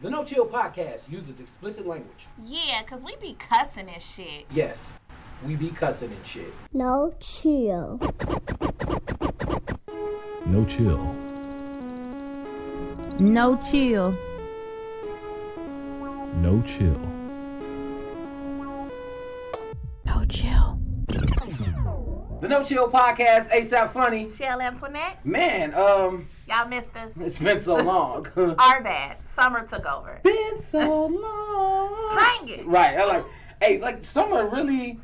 The No Chill podcast uses explicit language. Yeah, cause we be cussing and shit. Yes, we be cussing and shit. No chill. No chill. No chill. No chill. No chill. The No Chill podcast, ASAP Funny. Shell Antoinette, Man, um, y'all missed us. it's been so long. Our bad. Summer took over. been so long. Sang it. Right, I like, hey, like summer really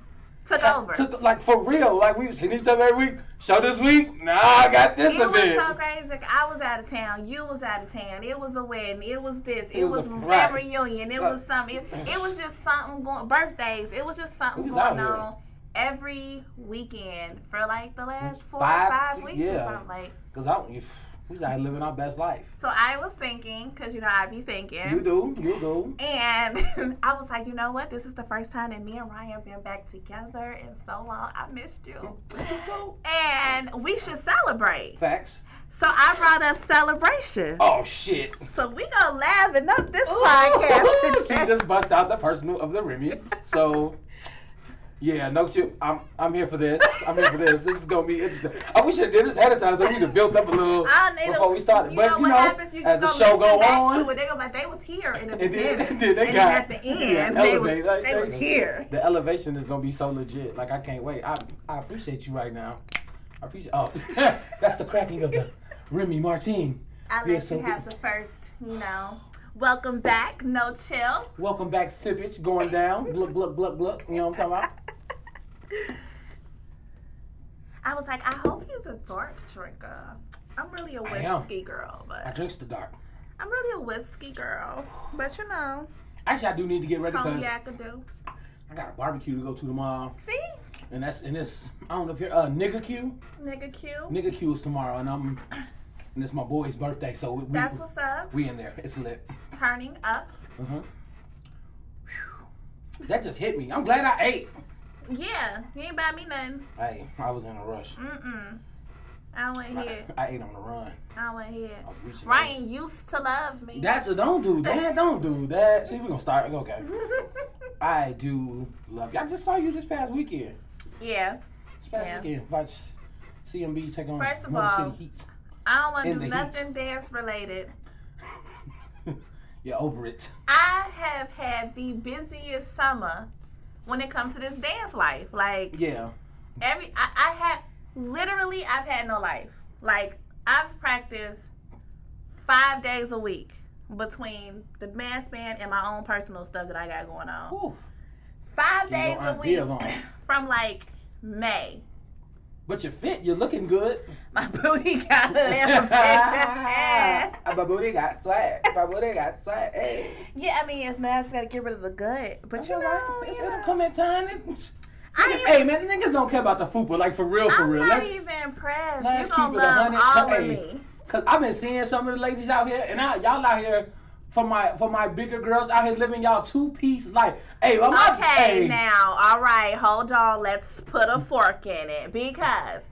Took over. took like for real. Like we was hitting each other every week. Show this week. Nah, I got this it was event. so crazy. Like, I was out of town. You was out of town. It was a wedding. It was this. It, It was, was a- right. reunion. It Right. was something. It, it was just something going. Birthdays. It was just something was going on every weekend for like the last four Five, or five weeks or something. Like Cause I don't. We out living our best life. so, I was thinking because you know I be thinking. You do. You do. And I was like, you know what? This is the first time that me and Ryan been back together in so long. I missed you. And we should celebrate. Facts. So I brought a celebration. Oh shit. So we gonna laughing up this podcast she just bust out the personal of the Remy. So yeah, no chip. I'm I'm here for this. I'm here for this. This is gonna be interesting. I wish I did this ahead of time so we could have built up a little before we started. You but know you what know, happens? You as the show go on, to it. They gonna like, they was here in the beginning, and then they and got- at the end, they was like, they they- was here. the elevation is gonna be so legit. Like I can't wait. I I appreciate you right now. I appreciate. Oh, that's the cracking of the Remy Martin. I let Yeah, you so- have the first, you know. Welcome back, no chill. Welcome back, Sippage, going down. Gluck, gluck, gluck, gluck. You know what I'm talking about? I was like, I hope he's a dark drinker. I'm really a whiskey girl, but I drinks the dark. I'm really a whiskey girl. But you know, Actually, I do need to get ready because cognac could do. I got a barbecue to go to tomorrow, See, and that's and this. I don't know if you're uh nigga Q. nigga, cute. Nigga Q is tomorrow, and I'm and it's my boy's birthday, so we That's what's up. we in there. It's lit. Turning up. Uh-huh. That just hit me. I'm glad I ate. Yeah, he ain't buy me nothing. Hey, I was in a rush. Mm-mm. I went here. I ate on the run. I went here. I was reaching. Ryan used to love me. That's a don't do that. Don't do that. See, we're gonna start. Okay. I do love you. I just saw you this past weekend. yeah. This past Yeah. weekend, watch CMB take on First of all- City Heat. I don't want to do heat. nothing dance related. You're over it. I have had the busiest summer when it comes to this dance life. Like Yeah. every, I, I have literally, I've had no life. Like I've practiced five days a week between the mass band and my own personal stuff that I got going on. Whew. Five You days a week from like May. But you're fit. You're looking good. My booty got a little bit. My booty got swag. My booty got swag. Hey. yeah, I mean, it's now I just gotta get rid of the gut. But That's you know, right. you It's know, gonna come in time. and- I Hey man, the niggas don't care about the fupa, like for real, for I'm real. not Let's, even impressed. let's You gonna it love all Hey, of me. Cause I've been seeing some of the ladies out here, and I, y'all out here for my for my bigger girls out here living y'all two piece life. Hey, well, my, Okay, hey, now, all right, hold on. Let's put a fork in it because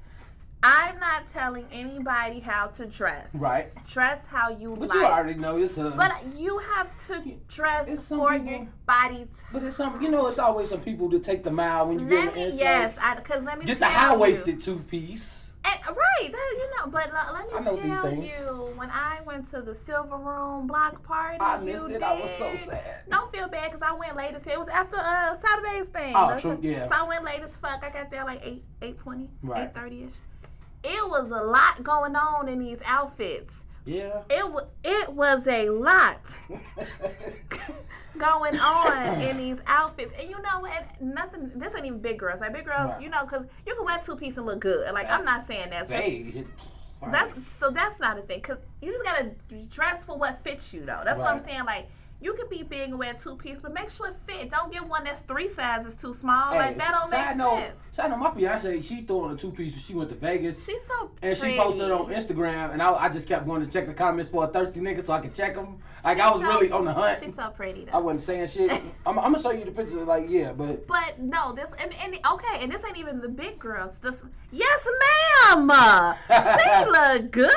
I'm not telling anybody how to dress. right? Dress how you But like. you already know yourself. but you have to dress It's for people- your body. T- But it's some, you know, it's always some people that take the mile when you get let on the me, inside. yes, because let me Get the high waisted two piece. Right, that, you know, but uh, let me I know these tell things. you, when I went to the Silver Room block party, I you missed did. I was so sad. Don't feel bad because I went late as It was after uh, Saturday's thing. Oh, true, yeah. So I went late as fuck. I got there like eight eight twenty, Right. eight thirty ish. It was a lot going on in these outfits. Yeah. It was it was a lot going on in these outfits, and you know what? Nothing. This ain't even big girls. Like big girls, Right. you know, because you can wear two piece and look good. Like I'm not saying that's that's so that's not a thing because you just gotta dress for what fits you though. That's what I'm saying. Like you can be big and wear two piece, but make sure it fit. Don't get one that's three sizes too small. Hey, like that don't side make note, sense. Side note, my fiance, she throwing a two piece. She went to Vegas. She's so pretty. And she posted it on Instagram, and I, I just kept going to check the comments for a thirsty nigga so I could check them. Like I was so- really on the hunt. She's so pretty Though. I wasn't saying shit. I'm, I'm gonna show you the picture. Like yeah, but But no, this and, and okay, and this ain't even the big girls. This yes, ma'am. She look good.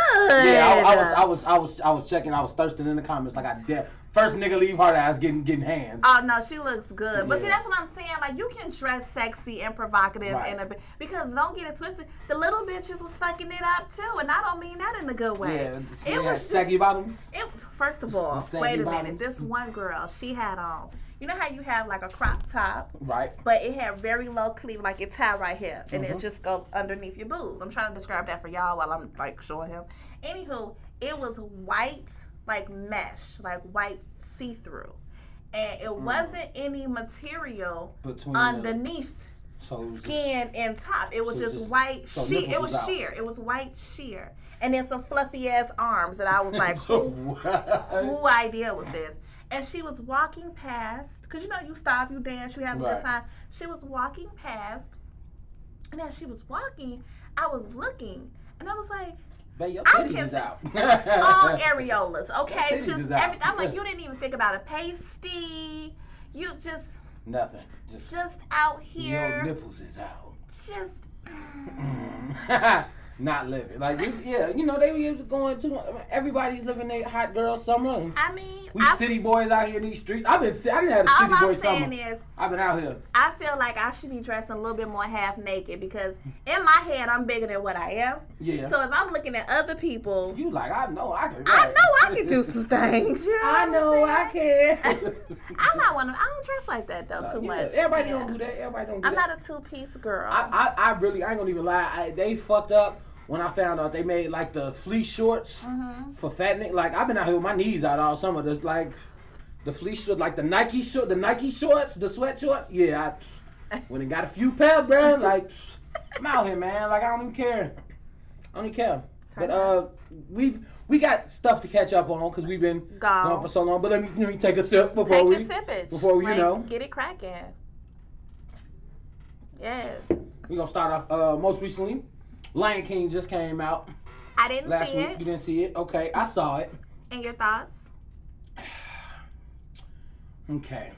yeah, I, I was I was I was I was checking. I was thirsting in the comments like I did first nigga leave hard ass getting getting hands. Oh no, she looks good. But see, that's what I'm saying. Like you can dress sexy and provocative Right. and a because don't get it twisted. The little bitches was fucking it up too, and I don't mean that in a good way. yeah, it had was saggy bottoms. It first of all, wait a minute. This one girl, she had on. You know how you have like a crop top, Right. but it had very low cleave, like it tied right here, and Mm-hmm. it just go underneath your boobs. I'm trying to describe that for y'all while I'm like showing him. Anywho, it was white, like mesh, like white see through, and it wasn't any material Mm. Between underneath So was just- skin and top. It was So just just- white so sheer. It was sheer. It was white sheer, and then some fluffy ass arms that I was like, who, who idea was this? And she was walking past, cause you know you stop, you dance, you have a Right. good time. She was walking past, and as she was walking, I was looking, and I was like, But your I titties can is see out. all areolas, okay? Just everything. I'm like, you didn't even think about a pasty. You just, Nothing. Just just out here. your nipples is out. just. Not living. Like it's, yeah, you know they were going to. Everybody's living their hot girl summer. I mean, we I, city boys out here in these streets. I've been. I didn't have a city boy I'm saying summer. is, I've been out here. I feel like I should be dressing a little bit more half naked because in my head I'm bigger than what I am. Yeah. So if I'm looking at other people, you like I know I can. I know I can do some things. You know I know I can. I'm not one of. I don't dress like that though too Yeah, much. Everybody Yeah. don't do that. Everybody don't do I'm that. not a two piece girl. I, I, I really, I ain't gonna even lie. I, they fucked up when I found out they made like the fleece shorts Mm-hmm. for fat niggas. Like I've been out here with my knees out all summer. There's like the fleece shorts, like the Nike short, the Nike shorts, the sweat shorts. Yeah, I when it got a few pair, bro. Like I'm out here, man. Like I don't even care. I don't even care. But uh, we've we got stuff to catch up on because we've been Gone. gone for so long. But let me let me take a sip before Take we your sippage. before we, you know. get it cracking. Yes, we gonna start off. Uh, most recently, Lion King just came out. I didn't last see week. it. You didn't see it? Okay, I saw it. And your thoughts? Okay.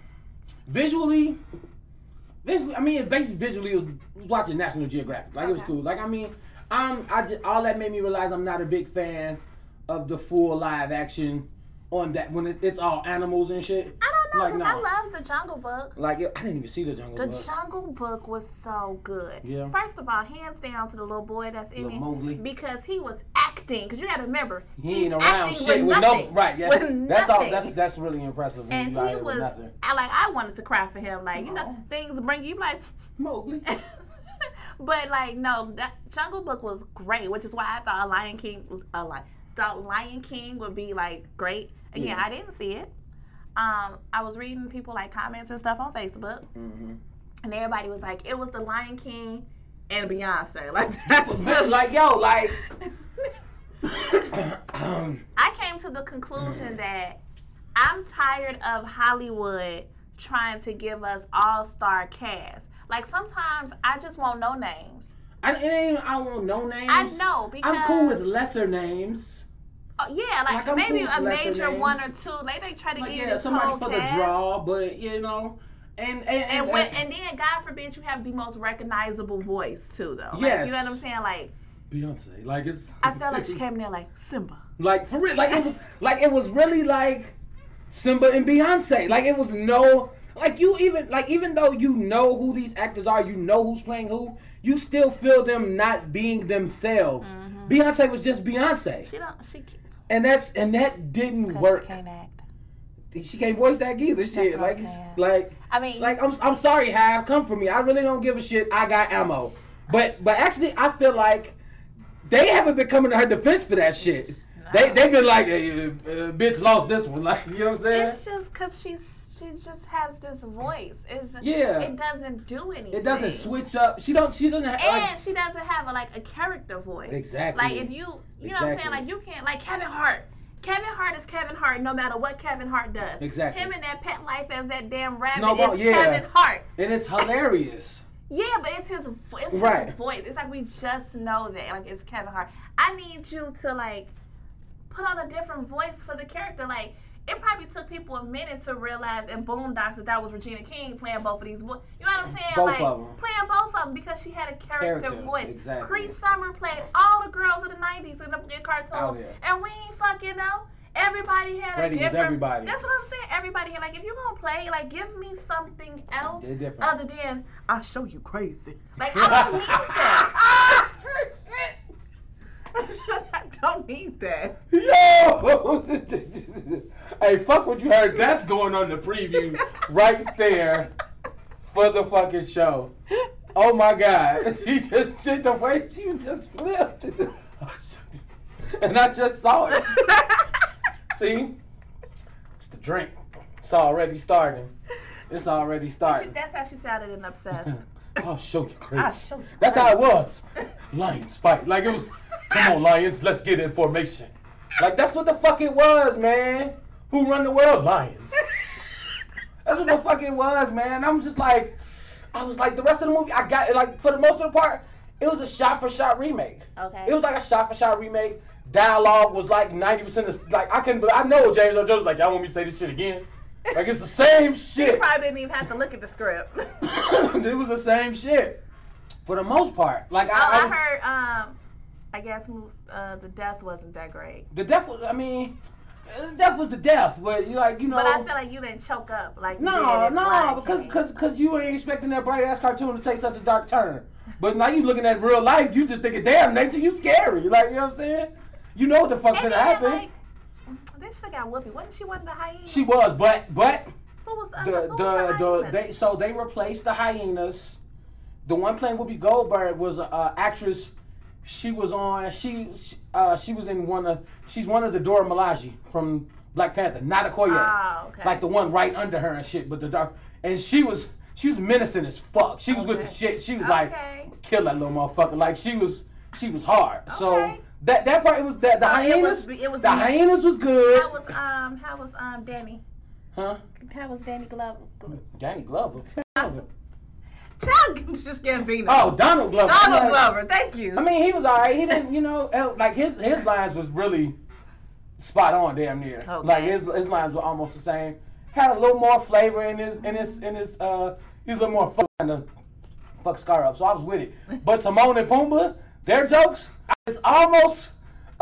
Visually, visually, I mean, it basically visually was, was watching National Geographic. Like it was cool. Like I mean, um, I just, all that made me realize I'm not a big fan of the full live action on that when it, it's all animals and shit. I don't Like, no. I love the Jungle Book. Like I didn't even see the Jungle The Book. The Jungle Book was so good. Yeah. First of all, hands down to the little boy that's in Little it Mowgli. because he was acting. Because you got to remember, he he's ain't around acting shit with, with, nothing. no right. Yeah, with that's all. That's that's really impressive. And he was. I like, I wanted to cry for him. Like you know, things bring you like. Mowgli. but like no, that Jungle Book was great, which is why I thought Lion King, a like, thought Lion King would be like great. Again, Yeah. I didn't see it. Um, I was reading people like comments and stuff on Facebook, hmm and everybody was like, it was the Lion King and Beyonce. Like that's just like yo, like. I came to the conclusion that I'm tired of Hollywood trying to give us all star cast. Like sometimes I just want no names. I, I want no names. I know because I'm cool with lesser names. Uh, yeah, like, Like, maybe cool a major names. one or two. Like they try to Like, get yeah, somebody for cast. the draw, but you know, and and and, And, when, and then, God forbid, you have the most recognizable voice too, though. Like, Yes. you know what I'm saying? Like, Beyonce, like it's. I felt like she came in there like Simba. like for real, like it was, like it was really like Simba and Beyonce. Like it was no, like you even like even though you know who these actors are, you know who's playing who, you still feel them not being themselves. Mm-hmm. Beyonce was just Beyonce, She don't. She and that's and that didn't work. she can't act. She can't voice that either. Shit, like I'm like. I mean, Like I'm, I'm sorry, Have come for me. I really don't give a shit. I got ammo, but but actually, I feel like they haven't been coming to her defense for that shit. They they've been like, hey, uh, uh, bitch lost this one. Like you know what I'm saying? it's just because she's she just has this voice. It's, Yeah. It doesn't do anything. It doesn't switch up. She don't. She doesn't have. And Like, she doesn't have a, like a character voice. Exactly. Like if you, you know what I'm saying? Like you can't like Kevin Hart. Kevin Hart is Kevin Hart no matter what Kevin Hart does. Exactly. Him and that pet life as that damn rabbit Snowball, is yeah. Kevin Hart. and it's hilarious. Yeah, but it's his it's his Right. voice. It's like we just know that like it's Kevin Hart. I need you to like put on a different voice for the character. Like it probably took people a minute to realize in Boondocks that that was Regina King playing both of these. You know what I'm saying? Both like of 'em. playing both of them because she had a character, Character, voice. exactly. Cree Summer played all the girls of the '90s in the in cartoons, Oh, yeah. and we ain't fucking know. everybody had Freddie a different. everybody. That's what I'm saying. Everybody had like if you're gonna play, like give me something else other than I'll show you crazy. Like I don't need that. I don't need that. Yo! hey, fuck what you heard. That's going on the preview right there for the fucking show. Oh my god. She just shit the way she just flipped. And I just saw it. See? It's the drink. It's already starting. It's already starting. That's how she sounded in obsessed. I'll show you I'll crazy. show you That's how it was. Lions fight. Like it was, come on, Lions, let's get in formation. Like that's what the fuck it was, man. Who run the world? Lions. That's what the fuck it was, man. I'm just like, I was like, the rest of the movie, I got it. Like, for the most of the part, it was a shot for shot remake. Okay. It was like a shot for shot remake. Dialogue was like 90% of, like, I couldn't, I know James Earl Jones was like, y'all want me to say this shit again? Like, it's the same shit. You probably didn't even have to look at the script. oh, it was the same shit. For the most part. Like, I, I I, heard. Um, I guess uh, the death wasn't that great. the death was, I mean, the death was the death. But, you like, you know. But I feel like you didn't choke up like No, no, because cause, cause you ain't expecting that bright ass cartoon to take such a dark turn. But now you looking at real life, you just thinking, damn, nature, you scary. Like, you know what I'm saying? You know what the fuck And gonna happen. like, should have got Whoopi. Wasn't she one of the hyenas? she was, but, but, Who was the, the, the, the, the, they, so they replaced the hyenas. The one playing Whoopi Goldberg was a, a actress. She was on. She uh, she was in one of. She's one of the Dora Milaje from Black Panther, not Okoye. Oh, okay. Like the one right under her and shit. But the dark and she was she was menacing as fuck. She was with the shit. She was Okay. like kill that little motherfucker. Like she was she was hard. So that that part it was that the So it hyenas. was- it was- the hyenas was good. How was um how was um Danny? huh? How was Danny Glover? Danny Glover. Just Gambino. Oh, Donald Glover. Donald like- Glover. Thank you. I mean, he was alright. He didn't, you know, like his his lines was really spot on, damn near. Okay. Like his his lines were almost the same. Had a little more flavor in his in his in his uh. He's a little more fun to fuck Scar up, so I was with it. But Timon and Pumbaa, their jokes, it's almost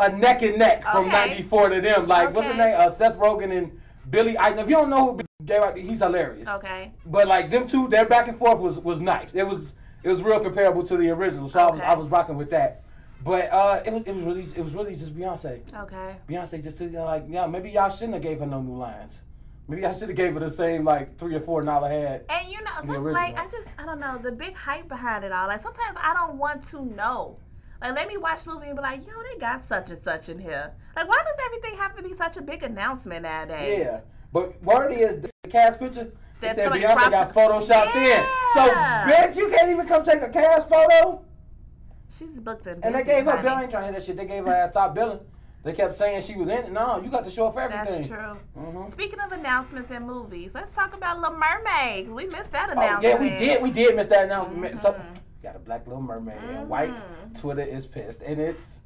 a neck and neck from Okay. '94 to them. Like what's the name? Uh, Seth Rogen and Billy. Eichner. If you don't know who Gay White, he's hilarious. okay. But like them two, their back and forth was was nice. It was it was real comparable to the original, so I was I was rocking with that. But uh, it was it was really it was really just Beyonce. Okay. Beyonce just took, like yeah maybe y'all shouldn't have gave her no new lines. Maybe I should have gave her the same like three or four dollar had. And you know, some, like I just I don't know the big hype behind it all. Like sometimes I don't want to know. Like let me watch the movie and be like, yo, they got such and such in here. Like why does everything have to be such a big announcement nowadays? Yeah, but word is the cast picture. They That said Beyonce got cropped- photoshopped in. So bitch, you can't even come take a cast photo. She's booked in. And they gave her billing. Ain't trying to hear that shit. They gave her ass top billing. They kept saying she was in it. No, you got to show up for everything. That's true. Mhm. Speaking of announcements and movies, let's talk about Little Mermaid. We missed that Oh, announcement. yeah, we did. We did miss that announcement. Mm-hmm. Got a black little mermaid and white Twitter is pissed, and it's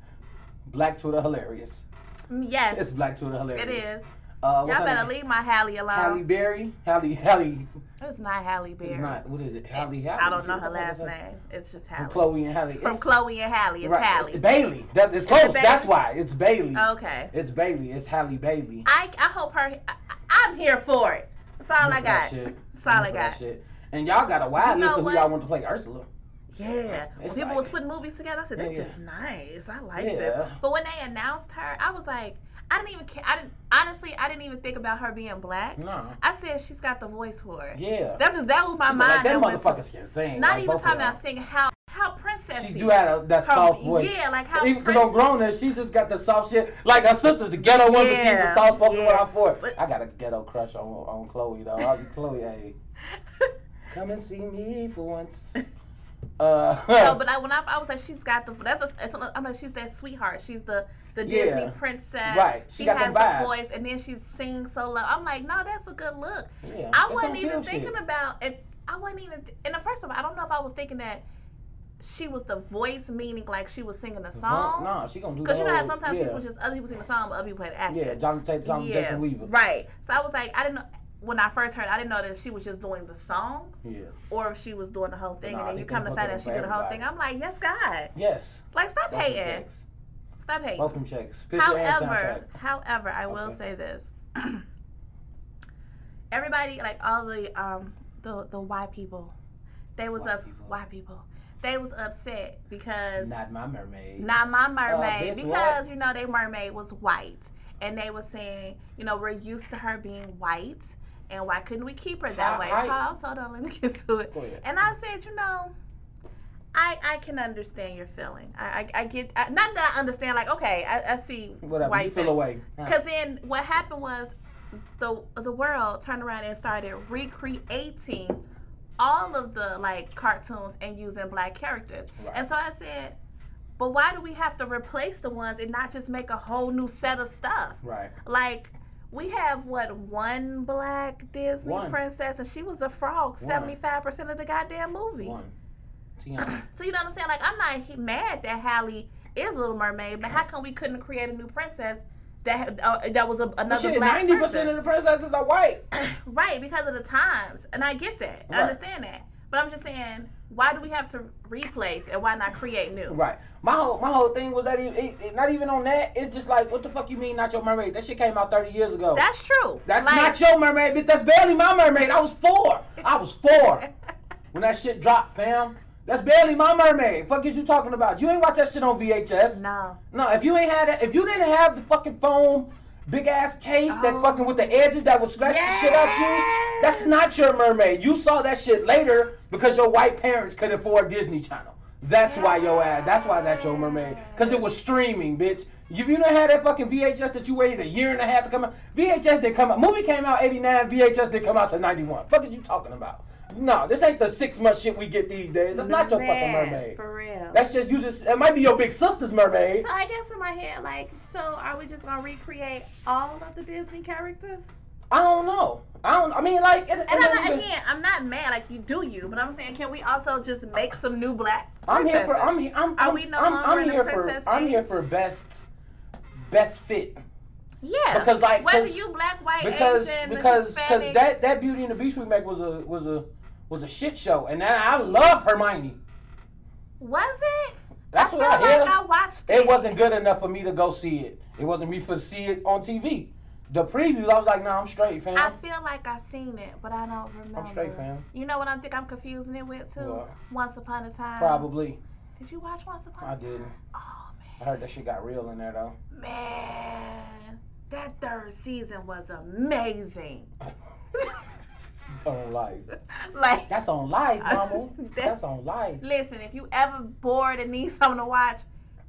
black Twitter hilarious. Mm, Yes, It's black Twitter hilarious. it is. Uh, Y'all better name? leave my Halle alone. Halle Berry. Halle. Halle. It's not Halle Berry. It's not. What is it? Halle. Halle. I don't know her last name. It's just Halle. From Chloe and Halle. From It's- Chloe and Halle. It's right, Halle. It's Bailey. That's it's close. Bailey? That's why it's Bailey. okay. It's Bailey. It's Halle Bailey. I, I hope her. I, I'm here for it. That's all I that got. That's all I got. And y'all got a wide You list of who y'all want to play Ursula. Yeah. When It's people like- was putting movies together, I said, "This Yeah, is nice. I like Yeah. this." But when they announced her, I was like, I didn't even care. I didn't honestly. I didn't even think about her being black. No. I said she's got the voice for it. Yeah. That's just that was my She- mind. like, that to- motherfuckers can sing. Not like, even talking about singing how how princessy. She do have a, that Her- soft voice. yeah, like how Even because prince- grown she's just got the soft shit. Like her sister's the ghetto one, but she's the soft spoken yeah. one out for. But- I got a ghetto crush on on Chloe though. I'll be Chloe, hey, come and see me for once. Uh, No, but I, when I, I was like, she's got the. That's a, I'm like, she's that sweetheart. She's the the Disney Yeah. princess. Right. She She, has the voice, and then she sings so low. I'm like, no, that's a good look. yeah, I wasn't even thinking shit. about it. I wasn't even. Th- and the first of all, I don't know if I was thinking that she was the voice, meaning like she was singing the songs. no, she gonna do that. Because you know how sometimes yeah. people just other people sing the song, but other people play the acting. Yeah, Tate, Johnny Jason Lever. Right. So I was like, I didn't know. When I first heard, I didn't know that if she was just doing the songs Yeah. or if she was doing the whole thing. Nah, and then you come to find out she did the whole thing. I'm like, yes, God. Yes. Like, stop the hating. Stop hating. Both them checks. And However, however, I will Okay. say this. Everybody, like all the um the the white people, they was White up people. white people. They was upset because Not my mermaid. not my mermaid bitch, because you know their mermaid was white and they were saying you know we're used to her being white and why couldn't we keep her that Hi- way hi- pause hold on let me get to it and i said you know i i can understand your feeling i i, I get I, not that i understand like okay i, I see Whatever. why you you feel said- away. Because then what happened was the the world turned around and started recreating all of the like cartoons and using black characters. Right. And so I said, but why do we have to replace the ones and not just make a whole new set of stuff? Right. Like we have what one black Disney One. princess and she was a frog 75% of the goddamn movie. One. Tiana. So you know what I'm saying? Like I'm not mad that Halle is Little Mermaid, but how come we couldn't create a new princess that uh, that was a, another Shit, black ninety person? percent of the princesses are white. right, because of the times, and I get that, I understand that. But I'm just saying, why do we have to replace and why not create new? Right. My whole my whole thing was that it, it, it- not even on that. It's just like, what the fuck you mean, not your mermaid? That shit came out thirty years ago. That's true. That's Like, not your mermaid, bitch. That's barely my mermaid. I was four. I was four when that shit dropped, fam. That's barely my mermaid. Fuck is you talking about? You ain't watch that shit on VHS. No. No, if you ain't had that, if you didn't have the fucking foam, big ass case that Oh. fucking with the edges that would scratch the shit out you, that's not your mermaid. You saw that shit later because your white parents could afford Disney Channel. That's why your ass. That's why that's your mermaid. Cause it was streaming, bitch. If you didn't have that fucking VHS that you waited a year and a half to come out, VHS didn't come out. Movie came out '89. VHS didn't come out till '91. Fuck is you talking about? No, this ain't the six month shit we get these days. That's not your fucking mermaid. For real. That's just you. Just it might be your big sister's mermaid. so I guess in my head, like, so are we just gonna recreate all of the Disney characters? I don't know. I don't. I mean, like, it, And it I'm doesn't even- again, I'm not mad like you do you, but I'm saying, can we also just make some new black? I'm here for. I'm. he- I'm. Are I'm, we no I'm, longer I'm in the here for. princess I'm here for best, best fit. Yeah, Because, like, whether you black, white, Because Asian, because because that that Beauty and the Beast remake was a was a was a shit show, and I, I love Hermione. was it? That's I what feel I hear. like I watched it. it wasn't good enough for me to go see it. It wasn't me for to see it on TV. The previews, I was like, nah, I'm straight, fam. I feel like I've seen it, but I don't remember. I'm straight, fam. You know what I'm think I'm confusing it with too? What? Once Upon a Time. Probably. Did you watch Once Upon I a Time? I didn't. Oh man. I heard that shit got real in there though. man, that third season was amazing. on live. like, That's on life, mama. That- That's on life. listen, if you ever bored and need something to watch,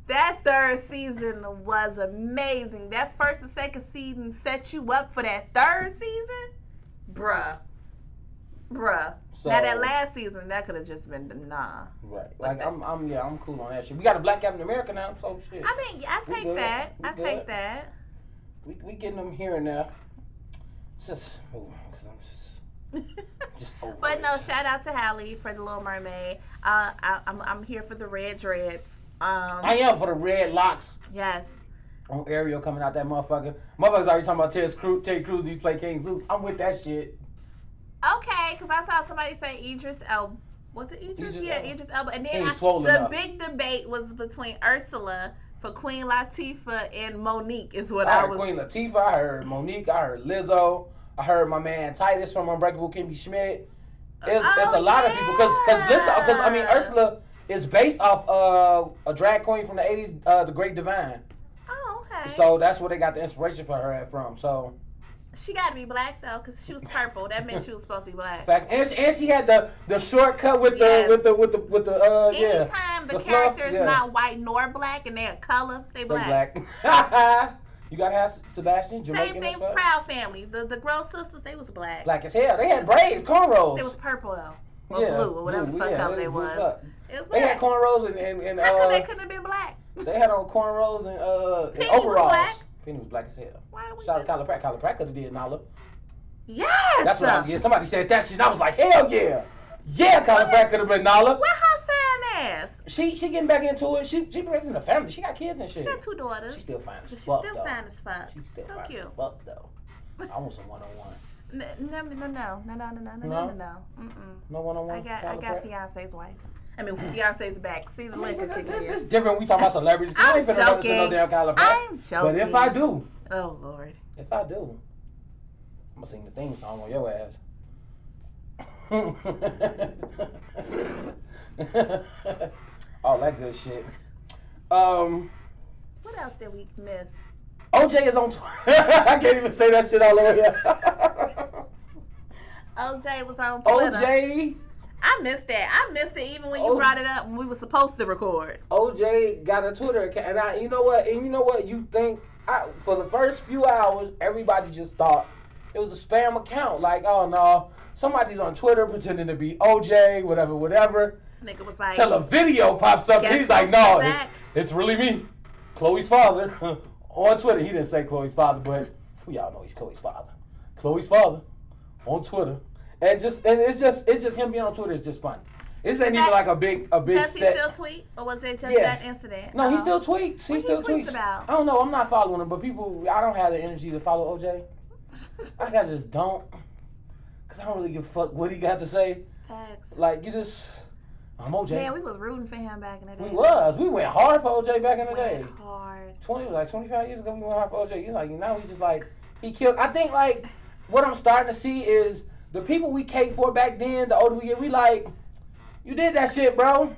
that third season was amazing. That first and second season set you up for that third season, bruh. Bruh. So- now that last season, that could have just been the nah. Right. Like Like. I'm, I'm, yeah, I'm cool on that shit. We got a black Captain America now, so shit. I mean, I take that. We I good. take that. We, we getting them here and there. Just move on, cause I'm just, just over But no, shout out to Halle for the Little Mermaid. Uh, I, I'm I'm here for the red dreads. Um, I am for the red locks yes. on Ariel coming out that motherfucker. Motherfuckers already talking about Terry Crews. Terry Crews, do you play King Zeus? I'm with that shit. Okay, because I saw somebody say Idris Elba. Was it Idris? Idris yeah, Elba. Idris Elba. And then I, the up. big debate was between Ursula for Queen Latifah and Mo'Nique. Is what I I, heard was. Queen Latifah. I heard Mo'Nique. I heard Lizzo. I heard my man Titus from Unbreakable Kimmy Schmidt. It's, Oh, it's a lot of people because because Lizzo because I mean. Ursula is based off uh, a drag queen from the '80s, uh, the Great Divine. Oh, okay. So that's where they got the inspiration for her from. So she got to be black though, because she was purple. That meant she was supposed to be black. fact, and she, and she had the the shortcut with the Yes. with the with the with the uh yeah. Anytime the, The character is yeah. not white nor black and they're a color, they black. black. you gotta have Sebastian Same Jamaican thing, as fuck. Proud Family. The the Gross Sisters, they was black. Black as hell. They had braids, cornrows. It was purple though, or Yeah, blue, or whatever blue, the fuck yeah, color they was. It was They had cornrows and and, and How they uh, couldn't have been black? they had on cornrows and uh and Penny was black. Penny was black as hell. Why we Shout out to Kyla Pratt. Kyla Pratt could have did Nala. Yes. That's what I yeah. Somebody said that shit. and I was like, hell yeah, yeah. Kyla Pratt could have been Nala. What her ass? She she getting back into it. She she raising a family. She got kids and shit. She got two daughters. She's still fine she's still though. fine as fuck. She's still so fine cute. as fuck though. I want some one on one. No, no, no, no, no, no, no, no, no, No? no, no. Mm-mm. No one on one. I got, I got fiance's wife. I mean, fiance's back. See the liquor kicking in. It's different. We talking about celebrities. I'm ain't into no damn Kyla. I'm joking. But if I do, Oh Lord. if I do, I'm gonna sing the theme song on your ass. All that good shit. Um, What else did we miss? OJ is on. Twitter. I can't even say that shit all over here. OJ was on Twitter. OJ, I missed that. I missed it even when you Oh. brought it up when we were supposed to record. OJ got a Twitter account, and I, you know what? And you know what? You think I, for the first few hours, everybody just thought it was a spam account. Like, oh no, somebody's on Twitter pretending to be OJ, whatever, whatever. Nigga was like, Till a video pops up, and he's like, no, it's, it's really me, Chloe's father. on Twitter, he didn't say Chloe's father, but we all know he's Chloe's father. Chloe's father on Twitter, and just and it's just it's just him being on Twitter is just fun. This ain't even like a big a big does he set. still tweet, or was it just Yeah. that incident? No, he Oh. still tweets. He What he still tweets tweets. about? I don't know. I'm not following him, but people, I don't have the energy to follow OJ. Like I just don't, cause I don't really give a fuck what he got to say. Facts. Like you just, I'm OJ. Man, we was rooting for him back in the day. we was. We went hard for OJ back in the day. Went hard. Twenty, like 25 years ago, we went hard for OJ. You like now he's just like he killed. I think like what I'm starting to see is the people we cape for back then. The older we get, we like. You did that shit, bro.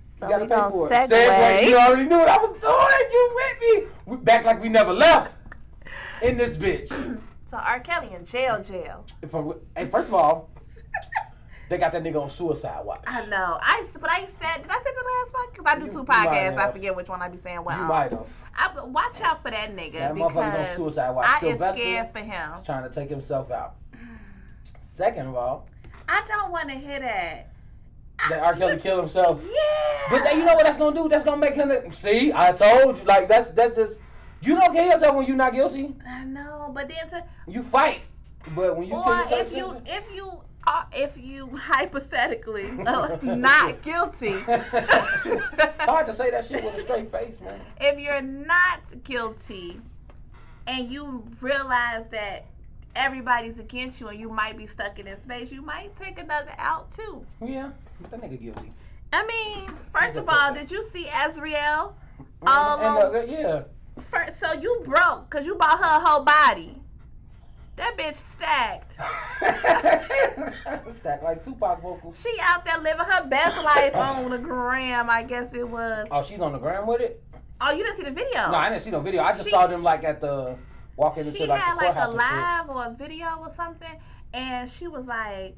So You we gonna segue. it. Segue. You already knew what I was doing. You with me? We back like we never left in this bitch. So R. Kelly in jail, jail. If I- hey, first of all, they got that nigga on suicide watch. I know. I but I said did I say the last one? Because I do You- two podcasts. I forget which one I be saying what. You on. might have. I, watch out for that nigga That motherfucker's on suicide watch. I Sylvester- is scared for him. He's trying to take himself out. Second of all, I don't want to hear that. that R. Kelly killed himself. Yeah. But that, you know what that's gonna do? That's gonna make him. See, I told you. Like that's that's just. You don't kill yourself when you're not guilty. I know, but then to You fight. But when you or kill if you if you are if you hypothetically are not guilty. hard to say that shit with a straight face, man. if you're not guilty and you realize that everybody's against you and you might be stuck in this space, you might take another out too. Yeah, that nigga guilty. I mean, first of all, did you see Azriel? All uh, um, and, uh, yeah. first, so you broke because you bought her whole body. That bitch stacked. Stack like Tupac vocals. She out there living her best life on the gram, I guess it was. Oh, she's on the gram with it? Oh, you didn't see the video? No, I didn't see no video. I just She- saw them like at the walking into she like had the like a live or a video or something, and she was like,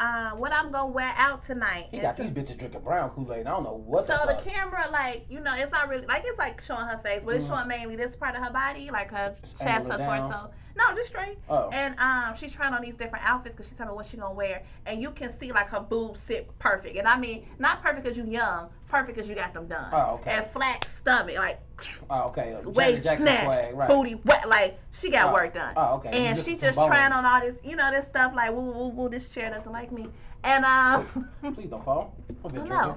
uh, "What I'm gonna wear out tonight?" He And got so, these bitches drinking brown Kool Aid. I don't know what so the the camera, like, you know, it's not really like it's like showing her face, but it's Mhm. showing mainly this part of her body, like her Just chest, her down. torso. No, just straight. Oh. And um, she's trying on these different outfits because she's telling me what she gonna wear, and you can see like her boobs sit perfect, and I mean not perfect because you young, perfect because you got them done. Oh, okay. And flat stomach, like Oh, okay. waist snatch, right. booty wet, like she got Oh, work done. oh, okay. And Just she some just trying on all this, you know, this stuff like woo woo woo. This chair doesn't like me, and um, Please don't fall. Don't be I drinking. know.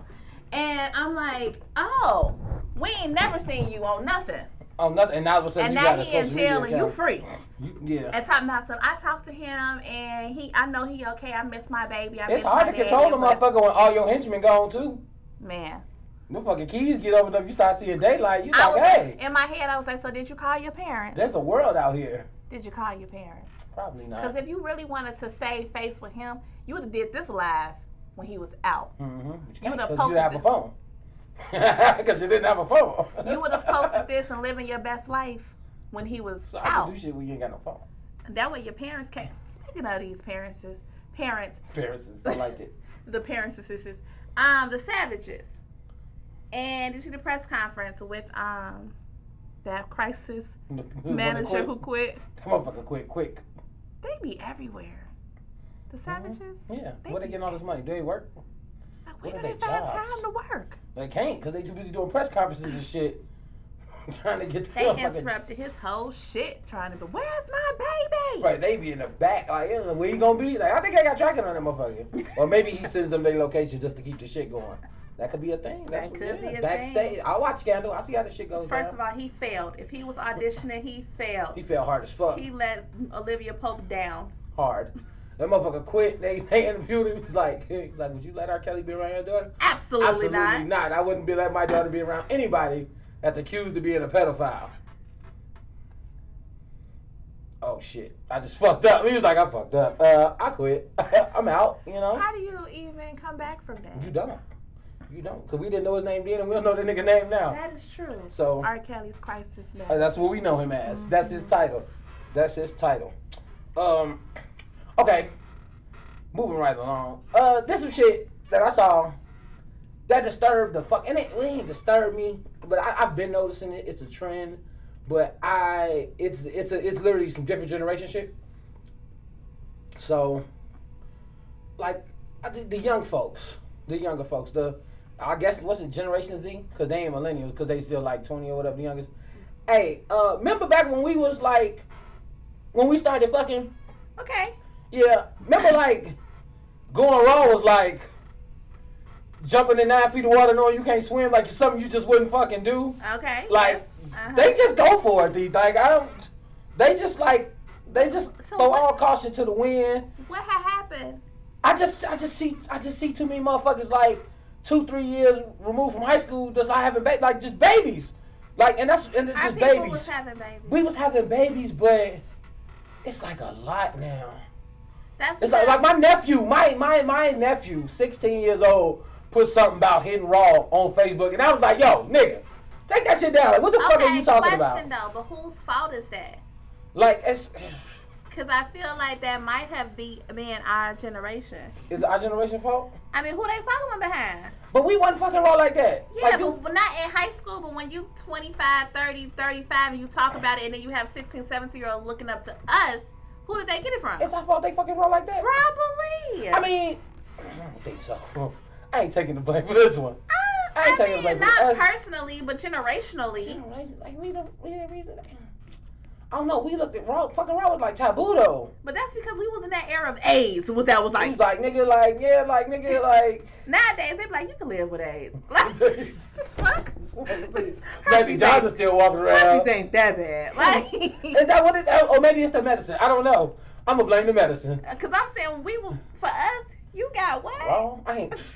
And I'm like, oh, we ain't never seen you on nothing, Oh, nothing. And now all of a sudden and you now he in jail and you free. You, yeah. And talking about some, I talked to him and he, I know he okay. I miss my baby. I It's miss hard to control the motherfucker when all your henchmen gone too. Man, The fucking keys get over up. You start seeing daylight. You like, was hey, in my head. I was like, so did you call your parents? there's a world out here. Did you call your parents? Probably not. Because if you really wanted to save face with him, you would have did this live when he was out. Mm-hmm. You You would've Because you didn't have a posted phone. Because you didn't have a phone. You would have posted this and living your best life when he was So out. do shit when you ain't got no phone. That way your parents can't. Speaking of these parents, parents, Pharisees, I like it. the parents and sisters, um, the Savages, and you see the press conference with um, that crisis manager who quit? That motherfucker quit quick. They be everywhere. The Savages. Yeah. They Where they be- getting all this money? Do they work? Like, where do are they their find time to work? They can't because they too busy doing press conferences and shit. Trying to get the They interrupted his whole shit trying to go. Where's my baby? Right, they be in the back, like, where you gonna be? Like, I think I got tracking on that motherfucker. or maybe he sends them their location just to keep the shit going. That could be a thing. That's That what- could yeah. be a Backstage, thing. I watch Scandal. I see how the shit goes First down. of all, he failed. If he was auditioning, he failed. he failed hard as fuck. He let Olivia Pope down. hard. That motherfucker quit. They they interviewed him. He's like, he's like, would you let R. Kelly be around your daughter? Absolutely, Absolutely not. not. I wouldn't be let my daughter be around anybody that's accused of being a pedophile. Oh shit! I just fucked up. He was like, I fucked up. Uh, I quit. I'm out. You know. How do you even come back from that? You don't. You don't. Cause we didn't know his name then, and we don't know the nigga name now. That is true. So- R. Kelly's crisis man. Uh, That's what we know him as. That's his title. That's his title. Um. Okay. Moving right along. Uh, this some shit that I saw that disturbed the fuck, and it, it ain't disturbed me, but I, I've been noticing it. It's a trend, but I it's it's a it's literally some different generation shit. So, like, I the young folks, the younger folks, the I guess what's it, Generation Z? Because they ain't millennials, because they still like twenty or whatever the youngest. Hey, uh, remember back when we was like, when we started fucking? okay. Yeah, remember like going raw was like jumping in nine feet of water knowing you can't swim, like something you just wouldn't fucking do. Okay. Like yes. Uh-huh. they just go for it. These like I don't. They just like they just So throw what- all caution to the wind. what had happened? I just I just see I just see too many motherfuckers like two three years removed from high school just not having ba- like just babies, like and that's and it's Our just babies. was having babies. we was having babies, but it's like a lot now. That's It's like, like my nephew, my my my nephew, 16 years old, put something about hitting raw on Facebook, and I was like, yo, nigga, take that shit down. Like, what the fuck are you talking question about? though, but whose fault is that? Like, it's Because I feel like that might have be been our generation. is it our generation fault? I mean, who they following behind? But we wasn't fucking raw like that. Yeah, like, you, but not in high school, but when you 25, 30, 35 and you talk about it and then you have 16, 17 year old looking up to us, who did they get it from? it's our fault they fucking roll like that. Probably. I mean, I don't think so. I ain't taking the blame for this one. Uh, I ain't I taking the blame for not personally, but generationally. Like we don't, we didn't reason. I don't know. We looked at raw. Fucking raw was like taboo though. But that's because we was in that era of AIDS. Was that was He like was like nigga, like yeah, like nigga, like. nowadays they be like you can live with AIDS. Like fuck. Maybe Herpes John's ain't- still walking around. Herpes ain't that bad. Like, Is that what it? Or maybe it's the medicine. I don't know. I'm gonna blame the medicine. Cause I'm saying we will for us. You got what? Raw, I ain't.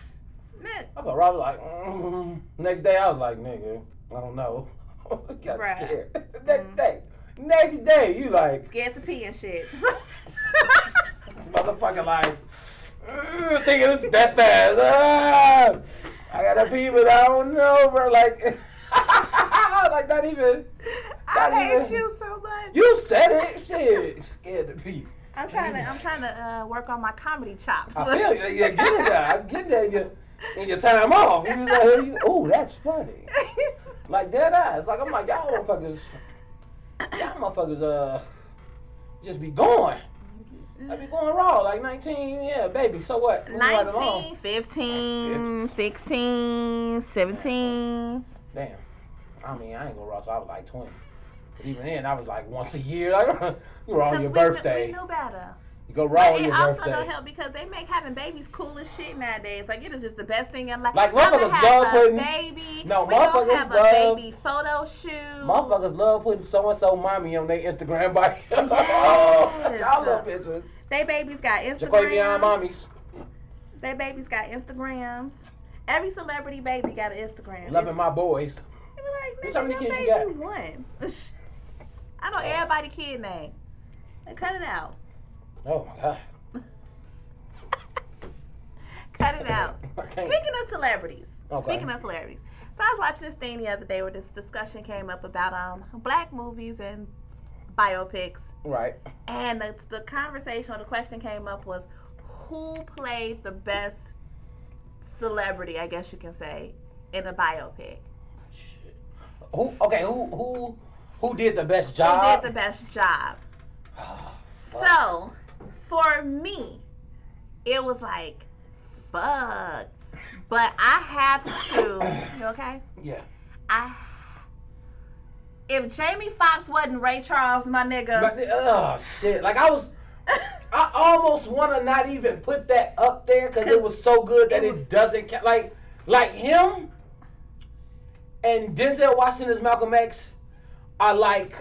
Man, I thought Rob was like. Mm. Next day, I was like, nigga, I don't know. Got Bruh. scared. Next day, next day, you like Scared to pee and shit. motherfucker like. "Mm, Thinking it's that fast. Ah, I gotta pee, but I don't know, bro. Like, like not even. I hate even- you so much. You said it. Shit, scared to pee. I'm trying to. I'm trying to uh, work on my comedy chops. I feel you. Yeah, get it there. I get there in your, in your time off. You was like, hey, you, ooh, that's funny. Like dead eyes. Like I'm like y'all motherfuckers. Y'all motherfuckers uh just be going. I be going raw like 19. Yeah, baby. So what? Moving right 19, along. 15, 16, 17. Damn. I mean, I ain't go raw till I was like 20. Even then, I was like once a year. Like you were on your birthday. we knew better. You go raw But it also birthday. don't help because they make having babies cool as shit nowadays. Like it is just the best thing in life. Like, motherfuckers love putting- baby. No, we motherfuckers have love- a baby photo shoot. Motherfuckers love putting so and so mommy on their Instagram bio. oh, y'all love pictures. They babies got Instagrams. mommies. They babies got Instagrams. Every celebrity baby got an Instagram. Loving It's- my boys. Like, how many kids baby you got? one. I know everybody kid name. Cut it out. Oh my god. Cut it out. Speaking of celebrities. Okay. Speaking of celebrities. So I was watching this thing the other day where this discussion came up about um black movies and biopics. Right. And the, the conversation or the question came up was who played the best celebrity, I guess you can say, in a biopic? Shit. Who? Okay. Who? Who? Who did the best Who job? did the best job? So, for me, it was like, fuck. But I have to. You okay? yeah. I. If Jamie Foxx wasn't Ray Charles, my nigga, But, oh shit! Like I was. I almost want to not even put that up there because it was so good that it it, doesn't count. Like, like him and Denzel Washington as Malcolm X are like,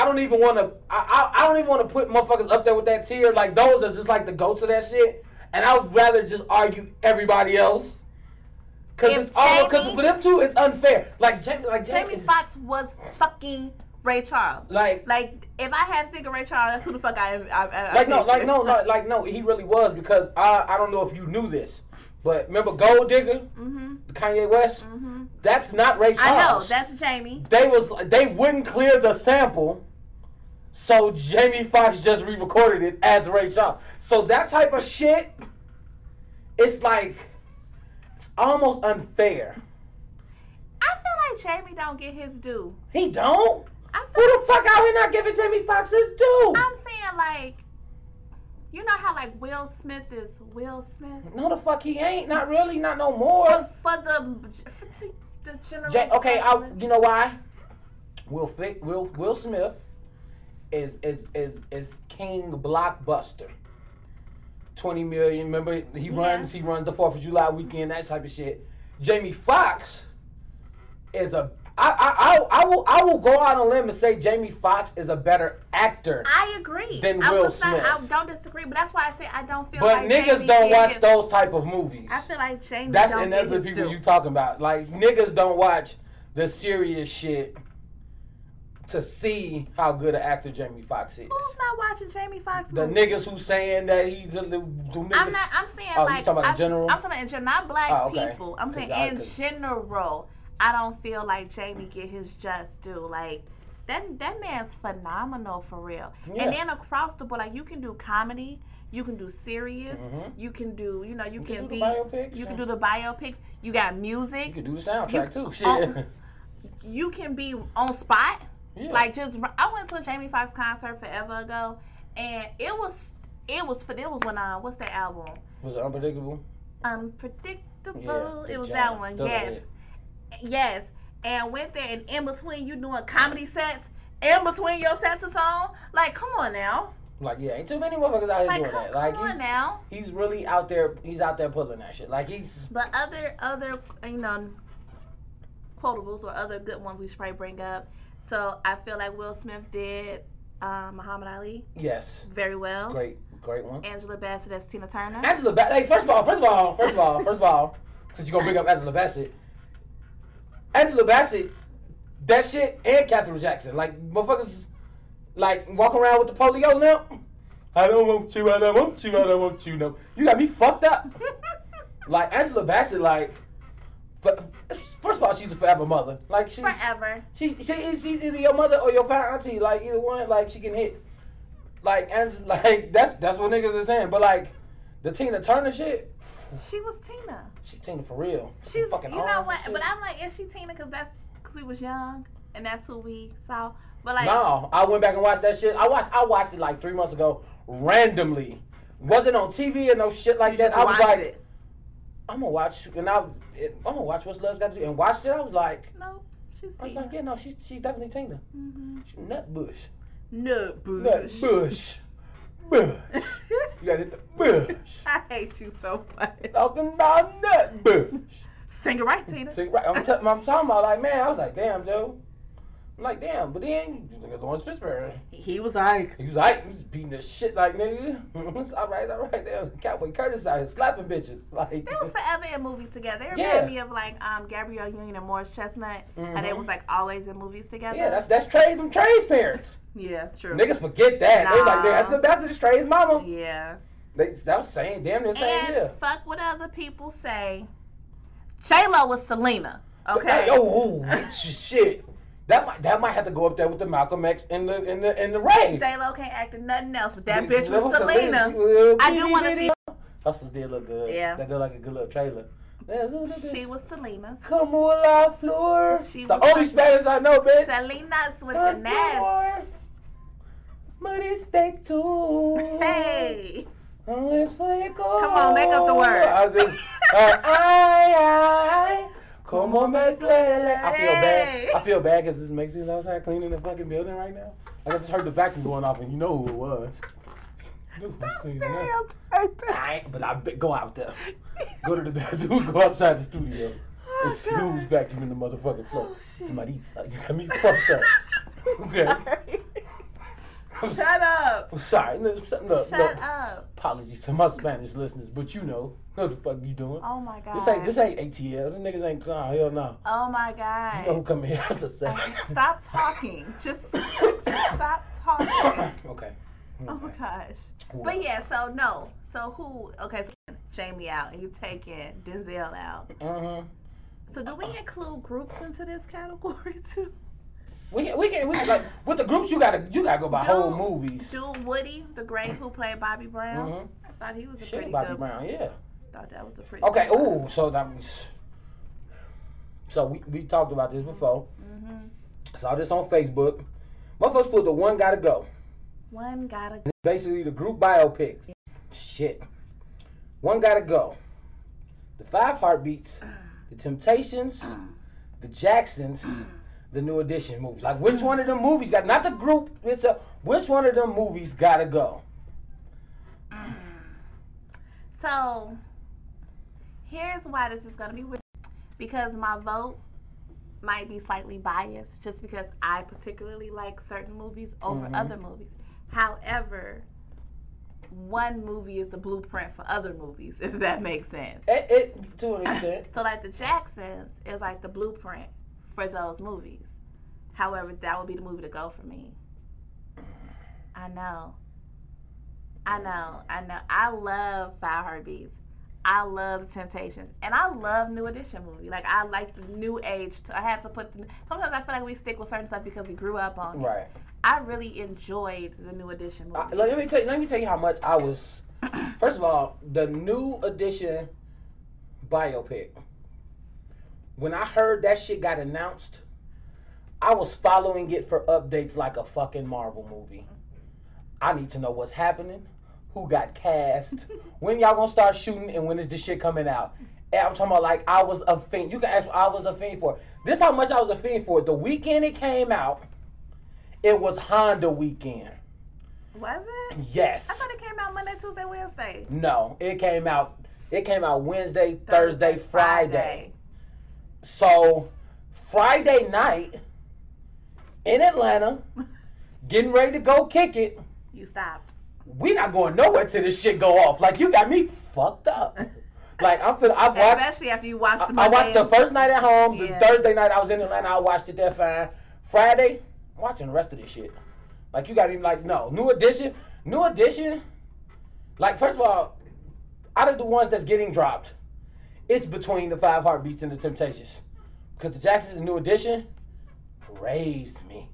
I don't even want to. I, I I don't even want to put motherfuckers up there with that tier. Like those are just like the goats of that shit. And I would rather just argue everybody else. Cause If it's all because Jamie- for them two, it's unfair. Like Jamie, like Jamie Foxx was fucking Ray Charles. like Like, if I had to think of Ray Charles, that's who the fuck I. I, I like no, like no, no, like no. He really was because I I don't know if you knew this, but remember Gold Digger, Kanye West. That's not Ray Mm-hmm. I know that's Jamie. they was they wouldn't clear the sample, so Jamie Foxx just re-recorded it as Ray Charles. So that type of shit, it's like it's almost unfair. I feel like Jamie don't get his due. He don't. I feel Who like the fuck out here not giving Jamie Foxx his due? I'm saying like, you know how like Will Smith is Will Smith, No, the fuck he ain't. Not really. Not no more. but for the for the, the general. J- okay, I, you know why? Will Will Will Smith is is is is King Blockbuster. Twenty million. Remember he runs he runs the Fourth of July weekend that type of shit. Jamie Foxx is a I, I, I, I will I will go out on a limb and say Jamie Foxx is a better actor. I agree. than I Will was not- I don't disagree, but that's why I say I don't feel but like niggas Jamie don't watch his- those type of movies. I feel like Jamie That's don't and that's the people due. you talking about. Like niggas don't watch the serious shit to see how good an actor Jamie Foxx is. Who's not watching Jamie Foxx The movies? niggas who saying that he's the, the, the niggas. I'm not. I'm saying Oh, you talking about in general? I'm talking in general, not black Oh, okay. people. I'm saying I in general. I don't feel like Jamie get his just due. Like that. That man's phenomenal for real. Yeah. And then across the board, like you can do comedy. You can do serious. Mhm. You can do. You know. You, can can, be. biopics you can do the biopics. You got music. You can do the soundtrack You- too. Shit. oh, you can be on spot. Yeah. Like just I went to a Jamie Foxx concert forever ago, and it was it was for it was when uh what's that album? was it unpredictable? Unpredictable. Yeah, it was that one. Yes, yes. And went there, and in between you doing comedy sets, in between your sets of song, like come on now, Like yeah, ain't too many motherfuckers out here like doing come, that. Like come on he's now. he's really out there. He's out there pulling that shit. Like he's But other other you know quotables or other good ones we should probably bring up. So I feel like Will Smith did uh, Muhammad Ali yes, very well. great, great one. Angela Bassett as Tina Turner. Angela Bassett. Hey, first of all, first of all, first of all, first of all, since you're gonna bring up Angela Bassett, Angela Bassett, that shit, and Catherine Jackson, like motherfuckers, like walk around with the polio limp. I don't want you. I don't want you. I don't want you. No, you got me fucked up. like Angela Bassett, like. But first of all, she's a forever mother. Like she's Forever. She's she, she's either your mother or your fat auntie. Like either one, like she can hit. Like and like that's that's what niggas are saying. But like the Tina Turner shit, She was Tina. she Tina for real. She's fucking you know what? But I'm like, is she Tina? Because that's because we was young and that's who we saw. But like, no, I went back and watched that shit. I watched I watched it like three months ago randomly. Wasn't on TV or no shit like you that. just I was like, it. I'm gonna watch and I it, I'm gonna watch what's love's got to do and watched it. I was like, No, she's I was like, yeah, no, she's she's definitely Tina. Mm-hmm. She nut bush, No, nut Bush. bush, bush. You got the bush. I hate you so much. Talking about nut bush. Sing it right, Tina. See, right, I'm, t- I'm talking about like, man, I was like, damn, Joe. I'm like, damn, but then you look at Laurence Fishburne. He was like, He was like, he was beating the shit like nigga. it's all right, all right. There, was Cowboy Curtis out here slapping bitches. Like, they was forever in movies together. They Yeah. remind me of like um Gabrielle Union and Morris Chestnut. How they was like always in movies together. yeah, that's that's Trey's them Trey's parents. yeah, true. Niggas forget that. They like, Nah. that's that's that's Trey's mama. Yeah. They, that was saying damn near same And year. fuck what other people say. J Lo was Selena. Okay. Hey, oh, oh, shit. That might that might have to go up there with the Malcolm X in the in the in the Ray. J Lo can't act in nothing else, but that Bitch, was Selena. I do wanna see- Hustlers did look good. Yeah. That did like a good little trailer. She was Selena's. Come on, la flor. She It's the only Spanish I know, bitch. Selena's with the Come Nas. Money stay too. Hey. Always where you. Come on, make up the word. I just, uh, ay, ay, como me duele. I feel bad. I feel bad because this makes it outside cleaning the fucking building right now. I just heard the vacuum going off, and you know who it was. Stop stereotyping. I but I bet go out there. Go to the bathroom, go outside the studio. Oh, And God. who's vacuuming the motherfucking floor? Oh, shit. Somebody, you got me fucked up. Okay. Sorry. Shut up. Sorry, look, look, look, Shut up. Apologies to my Spanish listeners, but you know what the fuck you doing. Oh my god. This ain't this ain't ATL. Them niggas ain't. Oh hell no. Oh my You know who come here to say? Stop talking. Just, just stop talking. okay. Oh my gosh. But yeah, so no. So who? Okay, so Jamie out, and you taking Denzel out. Uh-huh. So do we include groups into this category too? We can, we can, we can, like with the groups you gotta you gotta go by whole movies. Do Woody, the great who played Bobby Brown? Mhm. I thought he was a Shit, pretty Bobby good. Brown, yeah. Thought that was a pretty. Okay. Ooh, so that was. So we, we talked about this before. Mhm. Saw this on Facebook. My Motherfuckers put the one gotta go. One gotta. Go. Basically, the group biopics. Shit. One gotta go. The Five Heartbeats, The Temptations, The Jacksons, the New Edition movies. Like, which one of them movies got, not the group, it's a, which one of them movies gotta go? So here's why this is gonna be weird. Because my vote might be slightly biased, just because I particularly like certain movies over Mhm. other movies. However, one movie is the blueprint for other movies, if that makes sense. It, it to an extent. So like the Jacksons is like the blueprint for those movies. However, that would be the movie to go for me. I know. I know. I know. I love Five Heartbeats. I love the Temptations, and I love New Edition movie. Like I like the new age. T- I had to put. The, sometimes I feel like we stick with certain stuff because we grew up on it. Right. I really enjoyed the New Edition movie. I, let me tell you, let me tell you how much I was. First of all, the new edition biopic. When I heard that shit got announced, I was following it for updates like a fucking Marvel movie. I need to know what's happening, who got cast, when y'all gonna start shooting, and when is this shit coming out. And I'm talking about like I was a fiend. You can ask. I was a fiend for it. This how much I was a fiend for it. The weekend it came out, it was Honda weekend. Was it? Yes. I thought it came out Monday, Tuesday, Wednesday. No, it came out. It came out Wednesday, Thursday, Friday. So Friday night in Atlanta, getting ready to go kick it. You stopped. We not going nowhere till this shit go off. Like you got me fucked up. Like I'm feeling. I've watched. Especially after you watched the I Monday watched the first night at home. Yeah. The Thursday night I was in Atlanta. I watched it there fine. Friday, I'm watching the rest of this shit. Like you got me like no new edition, new edition. Like first of all, out of the ones that's getting dropped, it's between the Five Heartbeats and the Temptations, because the Jacksons and New Edition raised me.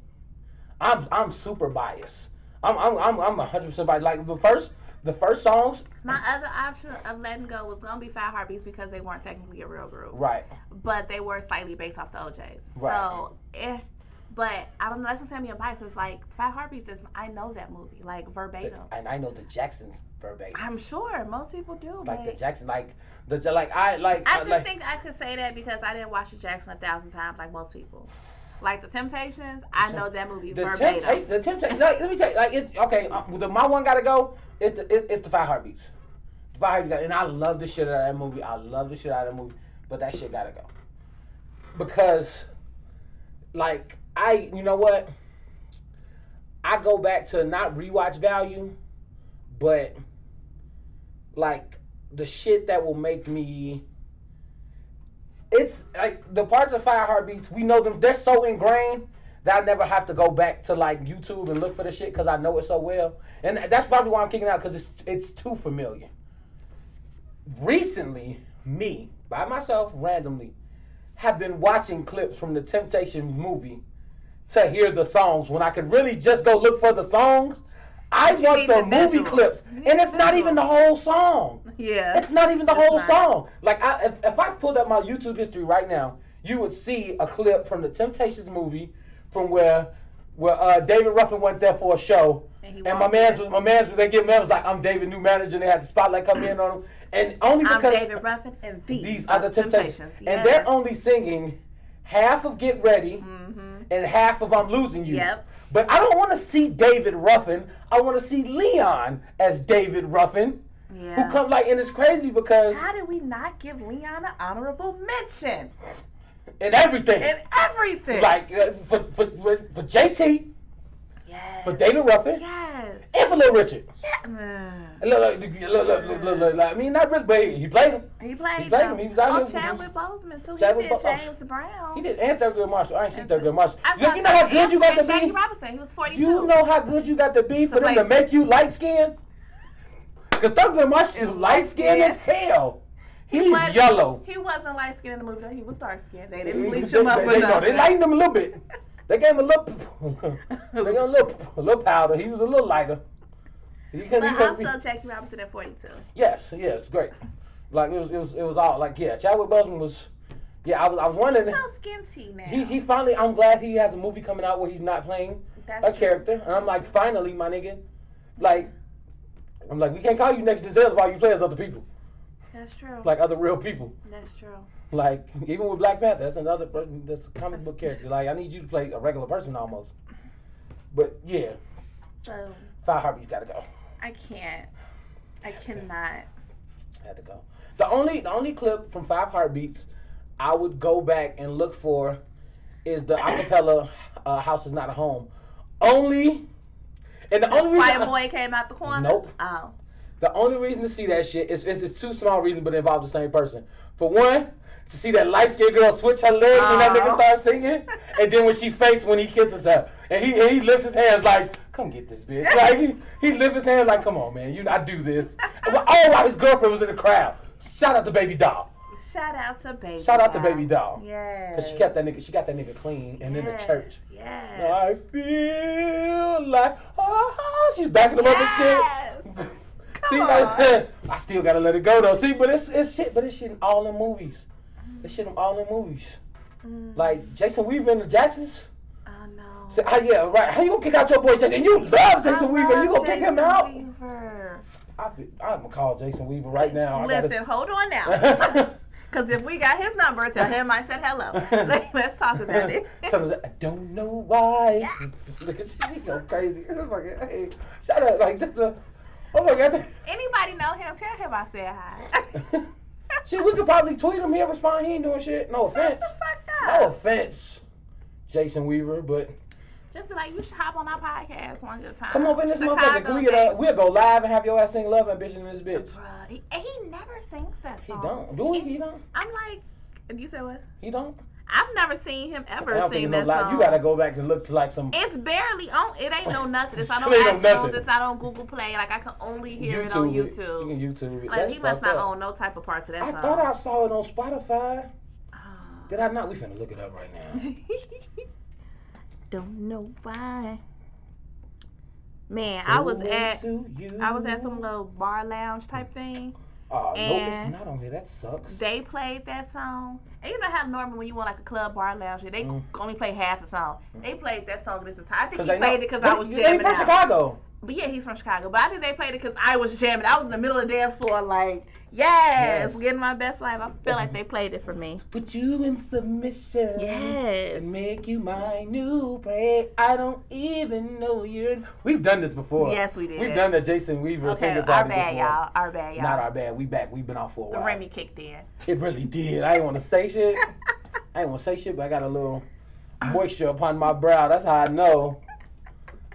I'm I'm super biased. I'm I'm I'm I'm 100 percent biased. Like the first the first songs, My other option of letting go was gonna be Five Heartbeats because they weren't technically a real group, right? but they were slightly based off the O'Jays. Right. So, eh, but I don't know. That's what saying. bias is like Five Heartbeats is. I know that movie like verbatim. And I know the Jacksons verbatim. I'm sure most people do. like the Jackson, like the like I like I just like, think I could say that because I didn't watch the Jackson a thousand times like most people. Like the Temptations, I know that movie the verbatim. temptation. The temptation. Like, let me tell you, like it's okay. Uh, the, my one gotta go. It's the it, it's the Five Heartbeats. The Five Heartbeats, and I love the shit out of that movie. I love the shit out of that movie, but that shit gotta go because, like I, you know what? I go back to not rewatch value, but like the shit that will make me it's like the parts of Five Heartbeats, we know them, they're so ingrained that I never have to go back to like YouTube and look for the shit because I know it so well. And that's probably why I'm kicking out because it's it's too familiar. Recently, me, by myself, randomly, have been watching clips from the Temptation movie to hear the songs when I could really just go look for the songs. I want the the movie visual. clips. And it's not even the whole song. Yeah. It's not even the whole not. song. Like I, if, if I pulled up my YouTube history right now, you would see a clip from the Temptations movie from where where uh, David Ruffin went there for a show. And And, my man's my man's they give man was like, I'm David, new manager, and they had the spotlight come in on him. And only I'm because David Ruffin, and these, these are the Temptations. Temptations. And they're only singing half of Get Ready and half of I'm Losing You. Yep. But I don't want to see David Ruffin. I want to see Leon as David Ruffin. Yeah. Who come like and it's crazy because How did we not give Leon an honorable mention in everything. in everything? like uh, for, for, for, for JT, yes. for David Ruffin Yes. and for Little Richard. Yeah. Look, look, look, look, look, look, look, like, I mean, not really, but he, he played him. He played. He played them. him. Oh, he was out oh, here Chadwick Boseman too. Chadwick he Bo- did oh, James Brown. He did and Thurgood Marshall. I ain't seen Thurgood Marshall. You, you know how good you got to and Jackie be. Robinson. He was 42. You know how good you got to be for them play- to make you light skinned? Because Thurgood Marshall is light skinned as hell. He's wasn't- yellow. He wasn't light skinned in the movie though. He was dark skinned. They didn't bleach him up they, no, they lightened him a little bit. They gave him a little, they gave him a little, a little powder. He was a little lighter. He But he couldn't be- also Jackie Robinson at 42. Yes, yes, great. Like it was, it was, it was all like yeah. Chadwick Boseman was, yeah. I was, I was wondering. He's So skinty now. He, he finally. I'm glad he has a movie coming out where he's not playing That's a true. character, and I'm like, finally, my nigga. Like, I'm like, we can't call you next to Denzel while you play as other people, That's true. like other real people. That's true. Like even with Black Panther, that's another person. That's a comic book character. Like I need you to play a regular person almost. But yeah, So Five Heartbeats gotta go. I can't. I cannot. I had to go. The only the only clip from Five Heartbeats I would go back and look for is the acapella uh, "House Is Not a Home." Only, and the only reason Quiet boy came out the corner. Nope. Oh. the only reason to see that shit is is it's two small reasons, but it involve the same person. For one, to see that light skinned girl switch her legs when that nigga Oh. starts singing, and then when she fakes when he kisses her, and he and he lifts his hands like, "Come get this bitch!" Like he, he lifts his hands like, "Come on, man, you I do this." Oh, all while his girlfriend was in the crowd. Shout out to Baby Doll. Shout out to baby. Shout out to doll. Baby Doll. Yeah. Cause she kept that nigga, she got that nigga clean and in the church. Yeah. I feel like oh, she's backing him up Yes. and shit. Come See, on. like, I still gotta let it go though. See, but it's it's shit, but it's shit in all in movies. It's shit in all in movies. Mm. Like Jason Weaver in the Jacksons. Oh no. Say, oh yeah, right. How you gonna kick out your boy Jason? And you love Jason I Weaver. You gonna kick him out? Weaver. I feel, I'm gonna call Jason Weaver right now. I gotta- Listen, hold on now. Because if we got his number, tell him I said hello. Let's talk about it. I don't know why. Look at you, go crazy. Oh my God, hey, shut up, like this. Uh, oh my god. Anybody know him? Tell him I said hi. Shit, we could probably tweet him. He'll respond. He ain't doing shit. No offense. Shut offense. the fuck up. No offense, Jason Weaver. But Just be like, you should hop on our podcast one good time. come up in this motherfucker. We'll, uh, we'll go live and have your ass sing "Love and Ambition" in this bitch. Bruh, he, he never sings that song. He don't. Do he? He don't. I'm like, you said what? He don't. I've never seen him ever don't sing it's no that lie. song. You gotta go back and look to like some It's barely on. It ain't no nothing. It's not on no iTunes. nothing. It's not on Google Play. Like I can only hear it on YouTube. it. YouTube. You can YouTube it. Like That's he must not up. own no type of parts of that I song. I thought I saw it on Spotify. Oh. Did I not? We finna look it up right now. Don't know why. Man, I was at. I was at some little bar lounge type thing. Oh, it's and not on here. That sucks. They played that song. And you know how normally when you want like a club bar lounge, they Mm. only play half the song. They played that song this entire. I think he played know- it because I was jamming They from out. Chicago. But yeah, he's from Chicago. But I think they played it because I was jamming. I was in the middle of the dance floor, like, yes, Yes. getting my best life. I feel like they played it for me. Put you in submission. Yes. And make you my new prey. I don't even know you're. We've done this before. Yes, we did. We've done the Jason Weaver Okay, single our bad, y'all. Our bad, y'all. Not our bad. We back. We've been off for a while. the. Remy kicked in. It really did. I ain't want to say shit. I ain't want to say shit, but I got a little moisture upon my brow. That's how I know.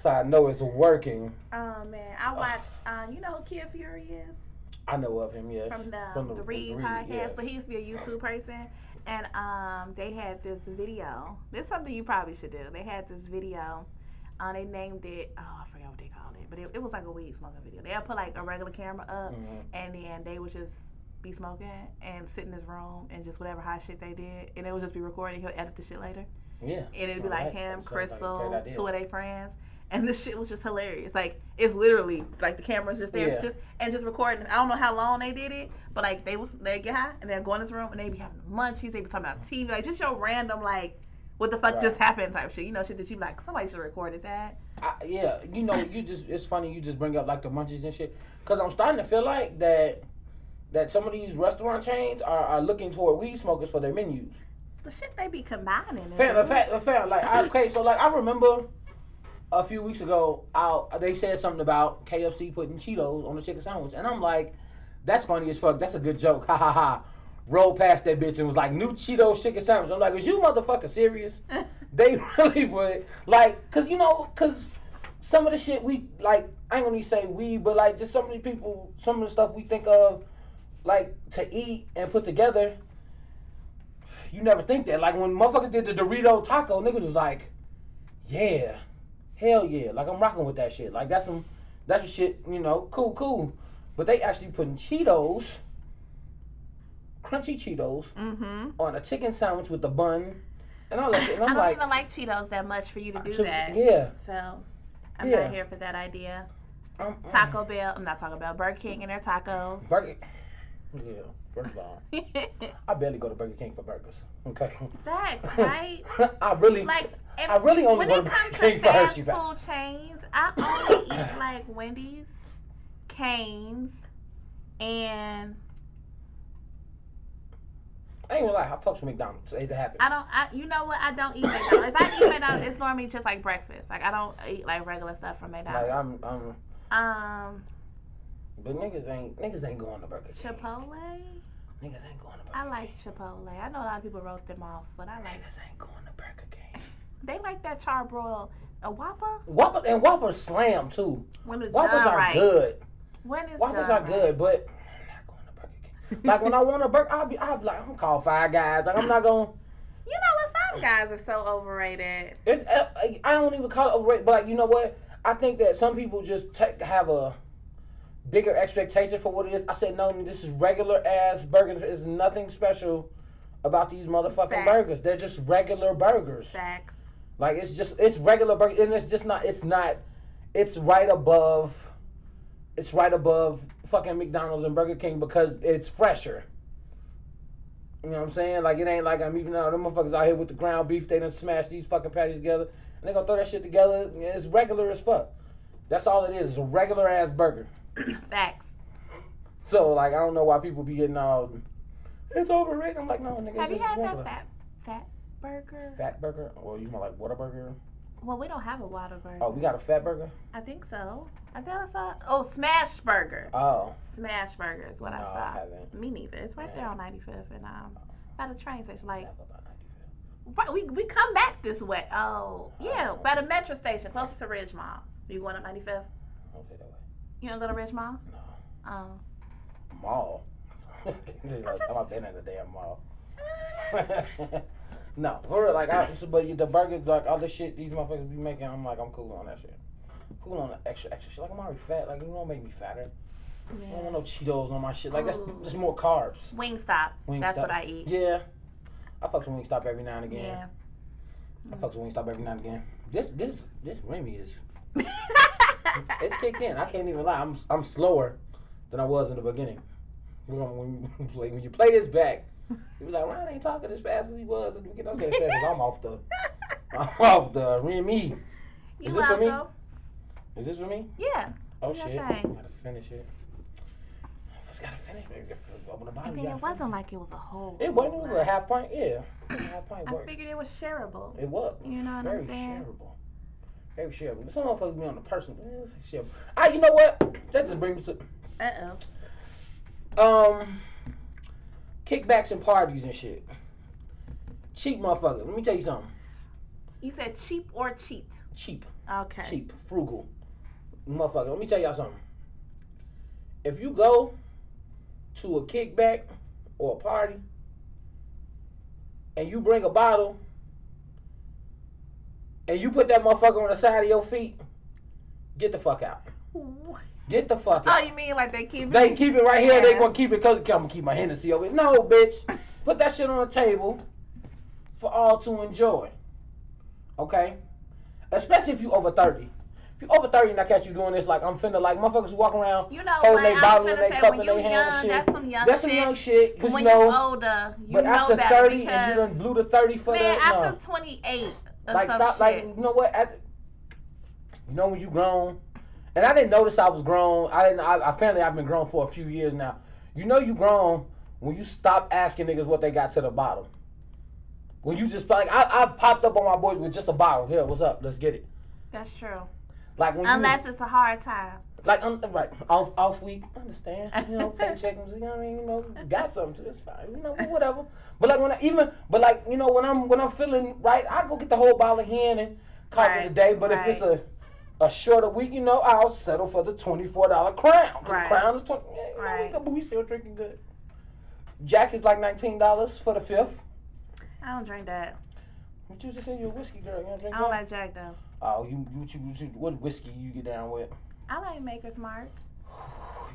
How I know it's working. Oh man, I watched. Um, you know who Kid Fury is I know of him, yes. from the From the, Read podcast, yes. but he used to be a YouTube person, and um, they had this video. This is something you probably should do. They had this video. Uh, they named it. Oh, I forgot what they called it, but it, it was like a weed smoking video. They had put like a regular camera up, Mhm. and then they would just be smoking and sit in this room and just whatever hot shit they did, and it would just be recorded. He'll edit the shit later. Yeah. and it'd be Alright, like him, that sounds like Crissle, two of their friends, and this shit was just hilarious. Like it's literally like the camera's just there, Yeah. just and just recording. I don't know how long they did it, but like they was they get high and then go in this room and they be having munchies. They be talking about TV, like just your random like what the fuck Right. just happened type shit. You know shit that you be like somebody should have recorded that. I, yeah, you know, you just it's funny you just bring up like the munchies and shit because I'm starting to feel like that that some of these restaurant chains are, are looking toward weed smokers for their menus. The shit they be combining. Fam, the fact, the fact, like I, okay, so like I remember a few weeks ago, I, they said something about KFC putting Cheetos on the chicken sandwich, and I'm like, that's funny as fuck. That's a good joke. Ha ha ha. Rolled past that bitch and was like, new Cheetos chicken sandwich. I'm like, is you motherfucker serious? they really would like, cause you know, cause some of the shit we like. I ain't gonna even say we, but like just some of the people, some of the stuff we think of, like to eat and put together. You never think that. Like when motherfuckers did the Dorito taco, niggas was like, yeah, hell yeah. Like I'm rocking with that shit. Like that's some, that's some shit. You know, cool, cool. But they actually putting Cheetos, crunchy Cheetos, Mm-hmm. on a chicken sandwich with the bun, and all that shit. And I I'm don't like, even like Cheetos that much for you to do to- that. yeah. So I'm Yeah. not here for that idea. I'm, Taco Bell. I'm not talking about Burger King and their tacos. Burger. Yeah, first of all, I barely go to Burger King for burgers. Okay. Facts, right? I really, Like, I really only when it to comes to fast food Bar. chains, I only eat like Wendy's, Canes, and I ain't gonna lie, I fucks with McDonald's. It happens. I don't. I, you know what? I don't eat McDonald's. if I eat McDonald's, it's normally just like breakfast. Like I don't eat like regular stuff from Like McDonald's. I'm, I'm, um, but niggas ain't, niggas ain't going to Burger King. Chipotle. Niggas ain't going to Burger I King. like Chipotle. I know a lot of people wrote them off, but I like. Niggas ain't going to Burger King. They like that charbroil. A Whopper Whopper and Whoppers slam too. when it's Whoppers done are right. good. When it's Whoppers done are right. good, but I'm not going to Burger King. Like when I want a burger, I'll be, I'll be like, I'm gonna call five guys. Like I'm not gonna. You know what? Five Guys are so overrated. It's, uh, I don't even call it overrated, but like you know what? I think that some people just take, have a bigger expectation for what it is. I said no, this is regular ass burgers. There's nothing special about these motherfucking Facts. burgers. They're just regular burgers. Facts. Like it's just it's regular burger, and it's just not. It's not. It's right above. It's right above fucking McDonald's and Burger King because it's fresher. You know what I'm saying? Like it ain't like I'm even out them motherfuckers out here with the ground beef. They done smash these fucking patties together, and they gonna throw that shit together. It's regular as fuck. That's all it is. It's a regular ass burger. Facts. So like I don't know why people be getting all. It's overrated. I'm like no nigga. Have you had that fat fat burger? Fatburger? Or you want like Whataburger? Well, we don't have a Whataburger. Oh, we got a Fatburger. I think so. I thought I saw. Oh, Smashburger. Oh. Smashburger is what I saw. I haven't. Me neither. It's right there on 95th and um by the train station. Like Never about 95. right, we we come back this way. Oh yeah, by the metro station, closer to Ridge Mall. You going up 95th? Don't that way. You don't go to Ridge Mall? No. Oh. Mall. Just I've been in the damn mall. no, for real, like, I, so, but the burgers, like, all the shit these motherfuckers be making, I'm like, I'm cool on that shit. Cool on the extra, extra shit. Like, I'm already fat. Like, you don't make me fatter. I don't want no Cheetos on my shit. Like, that's just more carbs. Wingstop. Wingstop. That's what I eat. Yeah. I fucks with Wingstop every now and again. Yeah. I fucks with Wingstop every now and again. This, this, this Remy is, it's kicked in. I can't even lie. I'm, I'm slower than I was in the beginning. When you play, when you play this back, you be like, Ryan ain't talking as fast as he was at the beginning. I'm saying fast I'm off the, I'm off the Remy. Is this for me? welcome. Is this for me? Yeah. Oh shit! thing. Gotta finish it. I just gotta finish, baby. Open the I mean, it wasn't finish. like it was a whole. It wasn't. It was a half pint. Yeah, half pint I figured it was shareable. It was. You know what I'm Very saying? shareable. Very shareable. Some motherfuckers be on the personal. Shareable. Ah, you know what? That just brings me to. Uh oh. um kickbacks and parties and shit. Cheap motherfucker. Let me tell you something. You said cheap or cheat? Cheap, Okay. cheap, frugal, motherfucker. Let me tell y'all something. If you go to a kickback or a party and you bring a bottle and you put that motherfucker on the side of your feet, get the fuck out. Get the fuck oh, out. Oh, you mean like they keep it? They keep it right here. They gonna keep it because I'm gonna keep my Hennessy over. it. No, bitch. Put that shit on the table for all to enjoy. Okay? Especially if you over 30. If you're over 30 and I catch you doing this, like I'm finna like motherfuckers walk around You know holding their bottle in their cup in you their hand young, and shit. that's some young That's shit. some young shit. Cause when you know, you're older, you but know after 30 because and you done blew the 30 for man, the after no. 28 or like stop shit. like you know what? At, you know when you grown? And i didn't notice i was grown. I didn't I, apparently i've been grown for a few years now. You know you grown when you stop asking niggas what they got to the bottom. When you just like i, I popped up on my boys with just a bottle. Here what's up? Let's get it. That's true. like when Unless it's a hard time. Like um, right off off week understand you know paycheck you know what i mean you know got something to it's fine you know whatever but like when i even but like you know when i'm when i'm feeling right i go get the whole bottle of hen and call it a day but if it's a a shorter week, you know, I'll settle for the twenty-four dollar crown. 'Cause Right. Crown is twenty. Yeah, know, Right. But we still drinking good. Jack is like nineteen dollars for the fifth. I don't drink that. What you just said? You're a whiskey girl. You don't drink I don't that? like Jack though. Oh, you, you, you, you, what whiskey you get down with? I like Maker's Mark.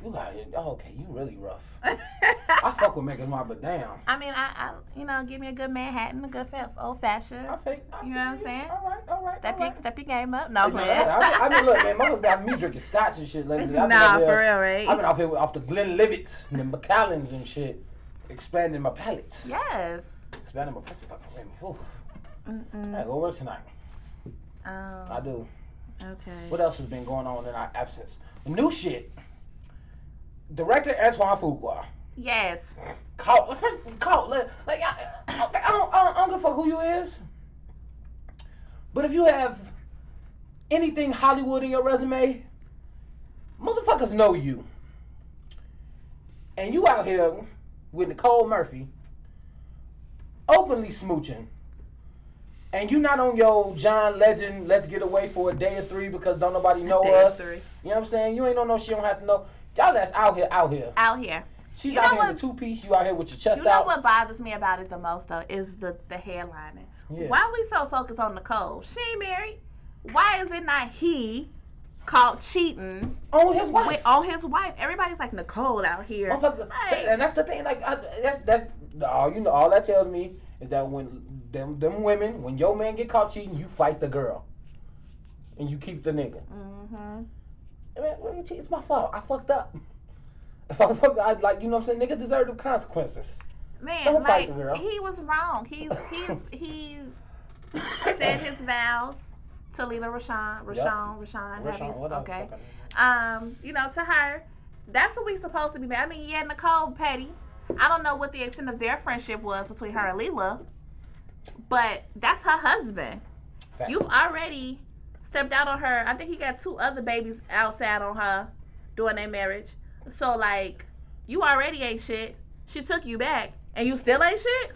You got it. Oh, okay, you really rough. I fuck with Maker's Mark, but damn. I mean, I, I, you know, give me a good Manhattan, a good old fashioned. I fake. I You know what I'm saying? All right, all right. Step all your, right. step your game up. No, I, man. I, I mean, look, man, mother's got me drinking scotch and shit lately. I've Nah, for real, right? I've been off here with- off the Glenlivet and the Macallans and shit, expanding my palate. Yes. Expanding my palate. Fucking with me. Oof. I go work tonight. I Um, do. Okay. What else has been going on in our absence? New shit. Director Antoine Fuqua. Yes. Call first call like like, I, I, I, don't, I don't give a fuck who you is. But if you have anything Hollywood in your resume, motherfuckers know you. And you out here with Nicole Murphy, openly smooching. And you not on your John Legend, let's get away for a day or three because don't nobody know us. You know what I'm saying? You ain't on no shit, you don't have to know. Y'all that's out here, out here. Out here. She's You out here in a two piece. You out here with your chest out. You know what bothers me about it the most though is the the headlining. Yeah. Why we so focused on Nicole? She ain't married. Why is it not he caught cheating On his wife. with on his wife? Everybody's like Nicole out here. Like, and that's the thing. Like I, that's that's all you know. All that tells me is that when them them women, when your man get caught cheating, you fight the girl, and you keep the nigga. mhm. Man, what you cheat? It's my fault. I fucked up. If I fucked, up, I like you know what I'm saying. Nigga deserve the consequences. Man, Don't like he was wrong. He's he's he said his vows to Lela Rochon, Rochon, Rochon, how you- Rochon, what okay. Um, you know, to her, that's what we supposed to be. I mean, yeah, Nicole Petty. I don't know what the extent of their friendship was between her and Lela, but that's her husband. Facts. You've already stepped out on her. I think he got two other babies outside on her during their marriage. So like, you already ain't shit. She took you back, and you still ain't shit.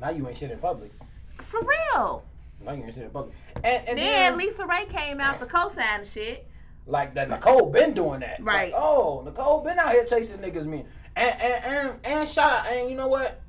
now you ain't shit in public. For real. Now you ain't shit in public. And, and Then then, Lisa Raye came out to co-sign the shit. like that Nicole been doing that. Right. Like, oh, Nicole been out here chasing niggas me. And and and and shout out and you know what?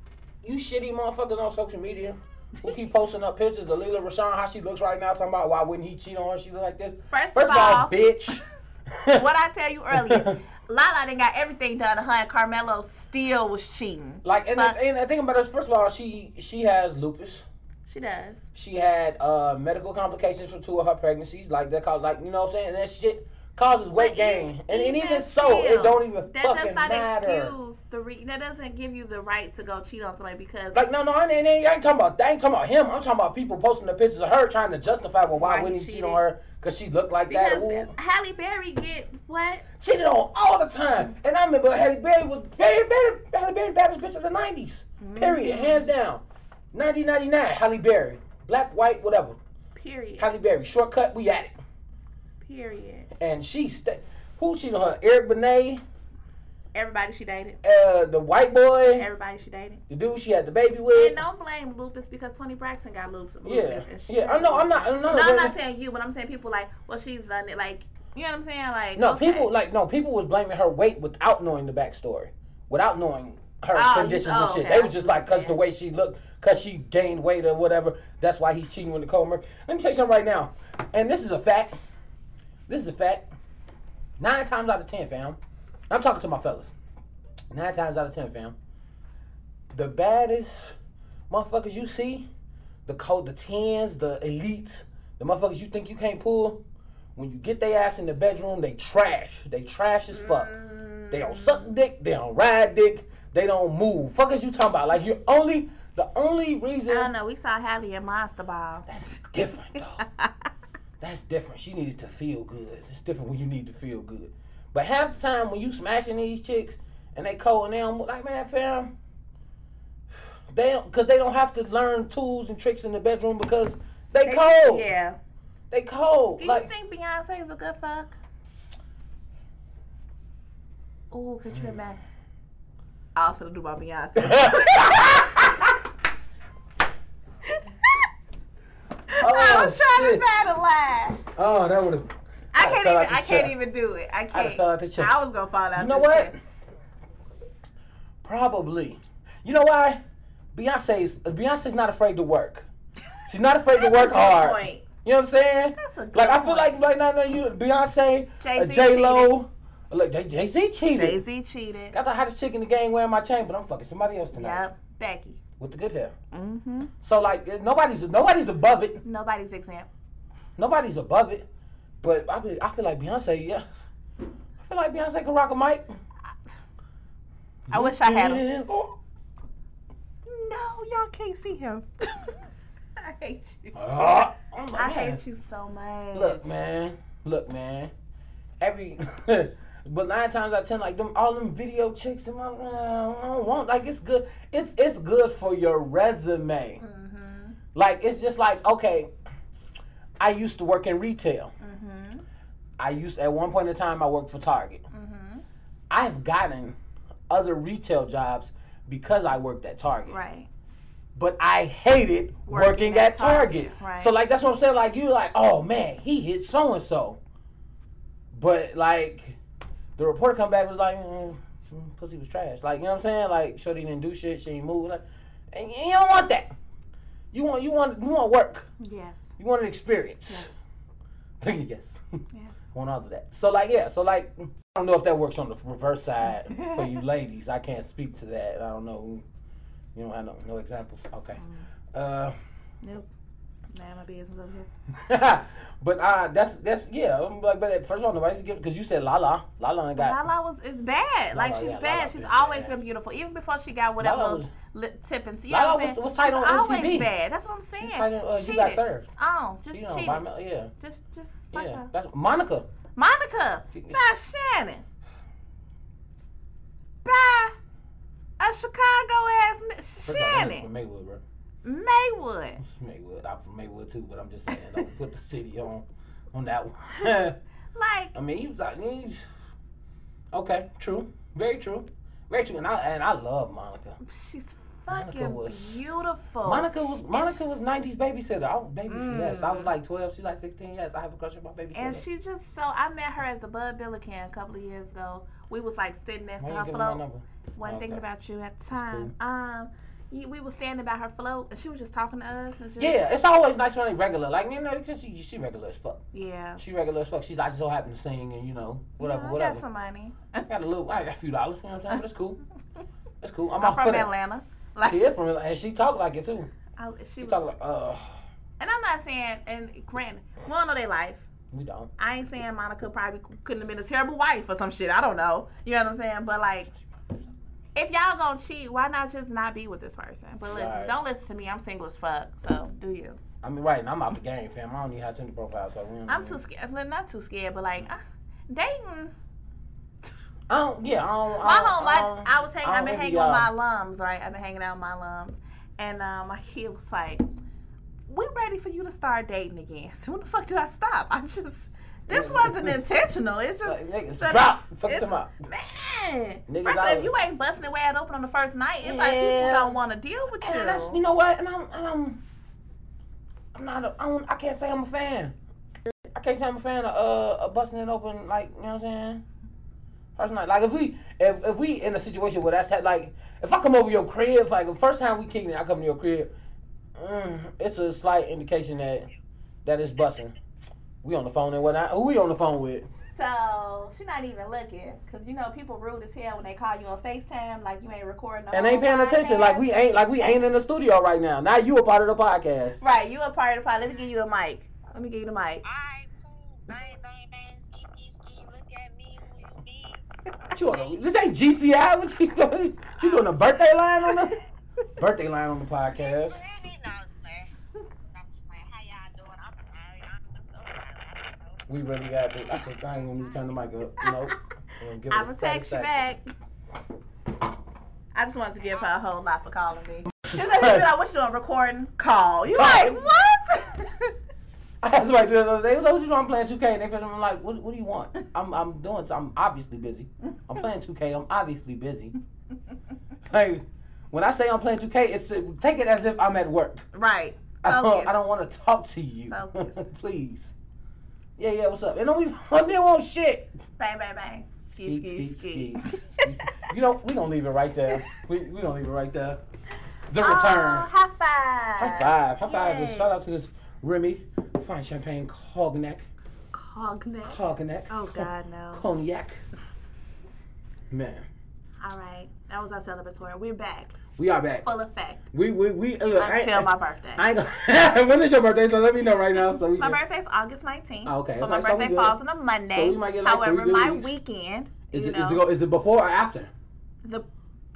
You shitty motherfuckers on social media who keep posting up pictures of Lela Rochon how she looks right now, talking about why wouldn't he cheat on her? She look like this. First, First of all, all, bitch. what I tell you earlier, Lala didn't got everything done to her, and Carmelo still was cheating. like and, the, and the thing about it, first of all, she she has lupus. She does. She had uh, medical complications from two of her pregnancies. Like that cause like you know what I'm saying? And that shit causes weight But gain. e- And, and even even so, it don't even That fucking does not matter. excuse the re- that doesn't give you the right to go cheat on somebody because Like no, no, I ain't, I ain't talking about. I ain't talking about him. I'm talking about people posting the pictures of her trying to justify well, why Why wouldn't he cheat on her? Because she looked like that. because Ooh. Halle Berry get what? Cheated on all the time. And I remember Halle Berry was Berry, Berry, Halle Berry baddest bitch of the '90s. Period, mm. hands down. 1999, Halle Berry, black, white, whatever. Period. Halle Berry, shortcut, we at it. Period. And she sta Who cheated on her? Eric Benet, Everybody she dated. uh, the white boy, Everybody she dated. the dude she had the baby with. And don't blame lupus because Toni Braxton got lupus. Yeah, and she yeah. I know. I'm not. I'm not. No, I'm not saying you, but I'm saying people like, well, she's done it. Like, you know what I'm saying? Like, No, okay. people like no people was blaming her weight without knowing the backstory, without knowing her Oh, conditions oh, and shit. okay, They was just like because the way she looked, because she gained weight or whatever. That's why he's cheating with Nicole Murphy. Let me tell you something right now, and this is a fact. This is a fact. Nine times out of ten, fam. I'm talking to my fellas. Nine times out of ten, fam. The baddest motherfuckers you see, the code, the tens, the elites, the motherfuckers you think you can't pull. When you get their ass in the bedroom, they trash. They trash as fuck. They don't suck dick. They don't ride dick. They don't move. Fuck is you talking about? Like you're only the only reason I don't know. We saw Halle in Monster Ball. that's different though. That's different. She needed to feel good. It's different when you need to feel good. But half the time when you smashing these chicks and they cold and they don't like man, fam. They don't because they don't have to learn tools and tricks in the bedroom because they, cold. Yeah. They cold. Do you like think Beyonce is a good fuck? Ooh, could you imagine? Mm. I was gonna do my Beyonce. I Oh, was trying shit. to find a line. Oh, that would have. I can't even. I can't even do it. I can't. fell out the chair. I was gonna fall out. You know what? chair. Probably. You know why? Beyonce's Beyonce's not afraid to work. She's not afraid to work That's a good hard. point. You know what I'm saying? That's a good Like I feel point. like like now you Beyonce, uh, Jay-Z J Lo, look Jay Z cheated. Jay Z cheated. Got the hottest chick in the game wearing my chain, but I'm fucking somebody else tonight Yep. Becky. With the good hair. Mm-hmm. So like nobody's nobody's above it. Nobody's exempt. Nobody's above it. But I be, I feel like Beyonce, yeah. I feel like Beyonce can rock a mic. I wish I had him. Oh. No, y'all can't see him. I hate you. Ah. Oh I hate you so much. Look, man. Look, man. Every, but nine times out of ten, like them, all them video chicks, and I don't want. Like it's good. It's it's good for your resume. Mm-hmm. Like it's just like okay. I used to work in retail. Mm-hmm. I used at one point in time I worked for Target. Mm-hmm. I've gotten other retail jobs because I worked at Target. Right. But I hated working, Working at, at Target. Target, right. So like that's what I'm saying. Like you like, oh man, he hit so and so. But like the reporter come back was like, mm, mm, pussy was trash. Like you know what I'm saying? Like Shorty didn't do shit, she ain't move. Like, and you don't want that. You want you want you want work. Yes. You want an experience. Yes. yes. Yes. Want all of that. So like yeah, so like I don't know if that works on the reverse side for you ladies. I can't speak to that. I don't know. You don't have no, no examples. Okay. Uh Nope. Man, my business over here. but uh that's that's yeah. I'm but first of all nobody's give because you said Lala. Lala ain't got Lala was is bad. Like she's yeah, bad. Lala she's always bad. been beautiful. Even before she got whatever Lala was lip tipping. You Lala know what I'm was- saying? was tight She's on always MTV. bad. That's what I'm saying. Like, uh, you got served. Oh, just You know, cheated. yeah. Just just Yeah. her. That's Monica. Monica. By Shannon. By a Chicago ass n- First of all, Shannon. From Maywood, bro. Maywood. Maywood. I'm from Maywood too, but I'm just saying don't put the city on on that one. Like I mean, he was like, he's okay, true, very true, very true, and I and I love Monica. she's Monica fucking was- beautiful. Monica was Monica was '90s babysitter. I was babysitter. Mm. Yes, I was like 12. She like 16. Yes, I have a crush on my babysitter. And she just so I met her at the Bud Billiken a couple of years ago. We was like sitting next to her give me my float. Wasn't Okay. thinking about you at the time. Um, you- we was standing by her float, and she was just talking to us. And just, Yeah, it's always nice when they regular. Like you know, because she, she regular as fuck. yeah. She regular as fuck. She's I just so happen to sing and you know whatever, I whatever. got some money. I got a little, I got a few dollars. You know what I'm saying? But it's cool. It's cool. I'm, I'm from. Atlanta. Like She is from Atlanta, and she talk like it too. I, she She was, talk like, uh, and I'm not saying. And granted, we don't know their life. we don't. I ain't saying Monica probably couldn't have been a terrible wife or some shit. I don't know. You know what I'm saying? But like, if y'all gonna cheat, why not just not be with this person? But listen, Right. don't listen to me. I'm single as fuck. So do you? I mean, right, and I'm out the game, fam. I don't even have Tinder profile, so I'm too scared. Not too scared, but like uh, dating. I don't, yeah, I don't. My I don't, home, I, I, don't- I was hanging. I I've been hanging with my alums, right? I've been hanging out with my alums, and uh, my kid was like, "We ready for you to start dating again?" So when the fuck did I stop? I just. This wasn't intentional. It's just niggas, so drop. Fuck them up. Man, Niggas first of all, if you ain't busting it wide open on the first night, it's like people don't want to deal with you. And that's, you know what? And I'm, and I'm, I'm not. A, I, don't, I can't say I'm a fan. I can't say I'm a fan of uh, of busting it open. Like you know what I'm saying? First night. Like if we, if, if we in a situation where that's ha- like, if I come over your crib, like the first time we kicking it, I come to your crib. Mm, it's a slight indication that that it's busting. We on the phone and whatnot. Who we on the phone with? So she's not even looking, cause you know people rude as hell when they call you on Facetime, like you ain't recording. the And ain't paying attention. Like we ain't like we ain't in the studio right now. Now you a part of the podcast. Right, you a part of the podcast. Let me give you the mic. Let me give you the mic. Alright, cool. Bang, bang, bang. Ski, ski, ski. Look at me. Who you be? What you on, this ain't GCI. What you going? You doing a birthday line on the birthday line on the podcast? Well, ain't need no swear. No swear. How y'all doing? I'm sorry. I'm so sorry. I don't know. We really got to. Thing when you turn the mic up. Nope. Give I'm gonna text you back. I just wanted to give her a whole lot for calling me. She's like, like, what you doing? Recording? Call. You like what? I asked somebody the other day, what you doing? I'm playing 2K. And they I'm like, what, what do you want? I'm, I'm doing, so I'm obviously busy. I'm playing 2K. I'm obviously busy. Like, when I say I'm playing 2K, it's take it as if I'm at work. right. I don't. I don't want to talk to you. Focus. Please. Yeah, yeah. What's up? And then we they want oh, shit. Bang, bang, bang. Ski, ski, ski. You know, we gonna leave it right there. We we gonna leave it right there. The Oh, return. high five. High five. High five. Yay. Shout out to this Remy fine champagne cognac. Cognac. Cognac. Oh, God, no. Cognac. Man, All right. That was our celebratory. We're back. We are back. Full effect. We we we. Uh, Until I, my birthday. I ain't gonna. when is your birthday? So let me know right now. So we My birthday is August 19th. Oh, okay. But my Okay, so birthday falls on a Monday. So we might get, like, However, my weeks. weekend, Is it, know, is, it go, is it before or after? the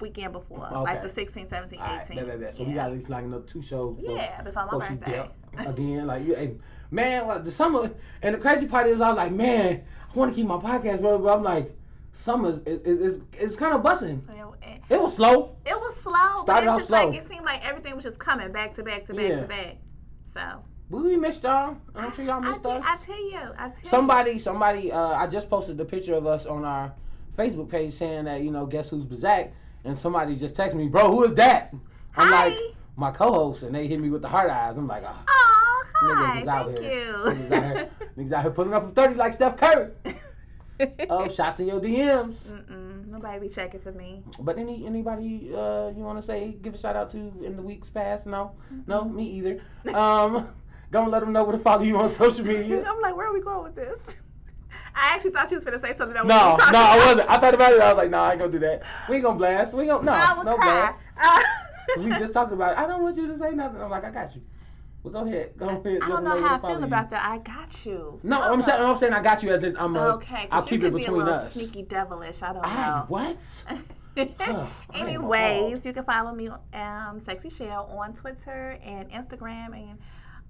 weekend before. Okay. Like the 16th, 17th, 18th. All right, bet, bet, bet. So yeah. we got at least like another two shows. before- Yeah, before my before she birthday. again. Like, you, hey, man, like, the summer and the crazy part is, I was like, man, I want to keep my podcast, bro, but I'm like, summer's is is is, is kind of bussing. It, it- was slow. it was slow. but Started it was slow. like it seemed like everything was just coming back to back to back Yeah. to back. So But we missed y'all. I'm sure y'all I, missed te- us. I tell you, I tell Somebody, somebody, uh, I just posted the picture of us on our Facebook page saying that, you know, guess who's Bazak? And somebody just texted me, bro, who is that? I'm Hi. like, my co host, and they hit me with the heart eyes. I'm like, oh, you. Oh, hi. niggas is out Thank here. you. Niggas out here, niggas out here putting up for 30 like Steph Curry. Oh, shots in your DMs. Mm-mm, nobody be checking for me. But any anybody uh, you want to say, give a shout out to in the weeks past? No, no, me either. Um, gonna let them know where to follow you on social media. I'm like, where are we going with this? I actually thought you was going to say something that we No, talking no, I wasn't. I thought about it. I was like, no, I ain't gonna do that. We ain't gonna blast. We ain't gonna no, no cry. blast. Uh, We just talked about. it. I don't want you to say nothing. I'm like, I got you. Well, go ahead. Go ahead. I don't know how I feel you. about that. I got you. No, I'm saying. I'm saying I got you as in I'm. A, Okay, 'cause I'll you keep it could be a little us. Sneaky devilish. I don't I know. what? Anyways, you can follow me, um, Sexy Shell, on Twitter and Instagram, and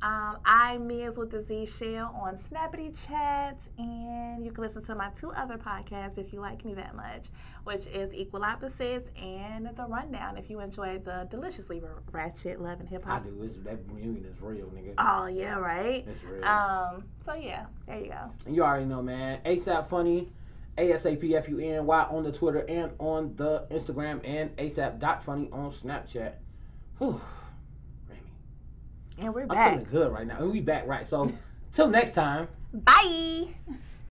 um, I Miz with the Z Shell on Snappity Chats, and you can listen to my two other podcasts if you like me that much, which is Equal Opposites and The Rundown. If you enjoy the deliciously ratchet love and hip hop, I do. It's, that reunion is real, nigga. Oh yeah, right. It's real. Um. So yeah, there you go. And you already know, man. ASAP Funny, ASAP F U N Y on the Twitter and on the Instagram, and ASAP.funny on Snapchat. Whew. And we're I'm feeling good right now. And we back, right? So, till next time. Bye.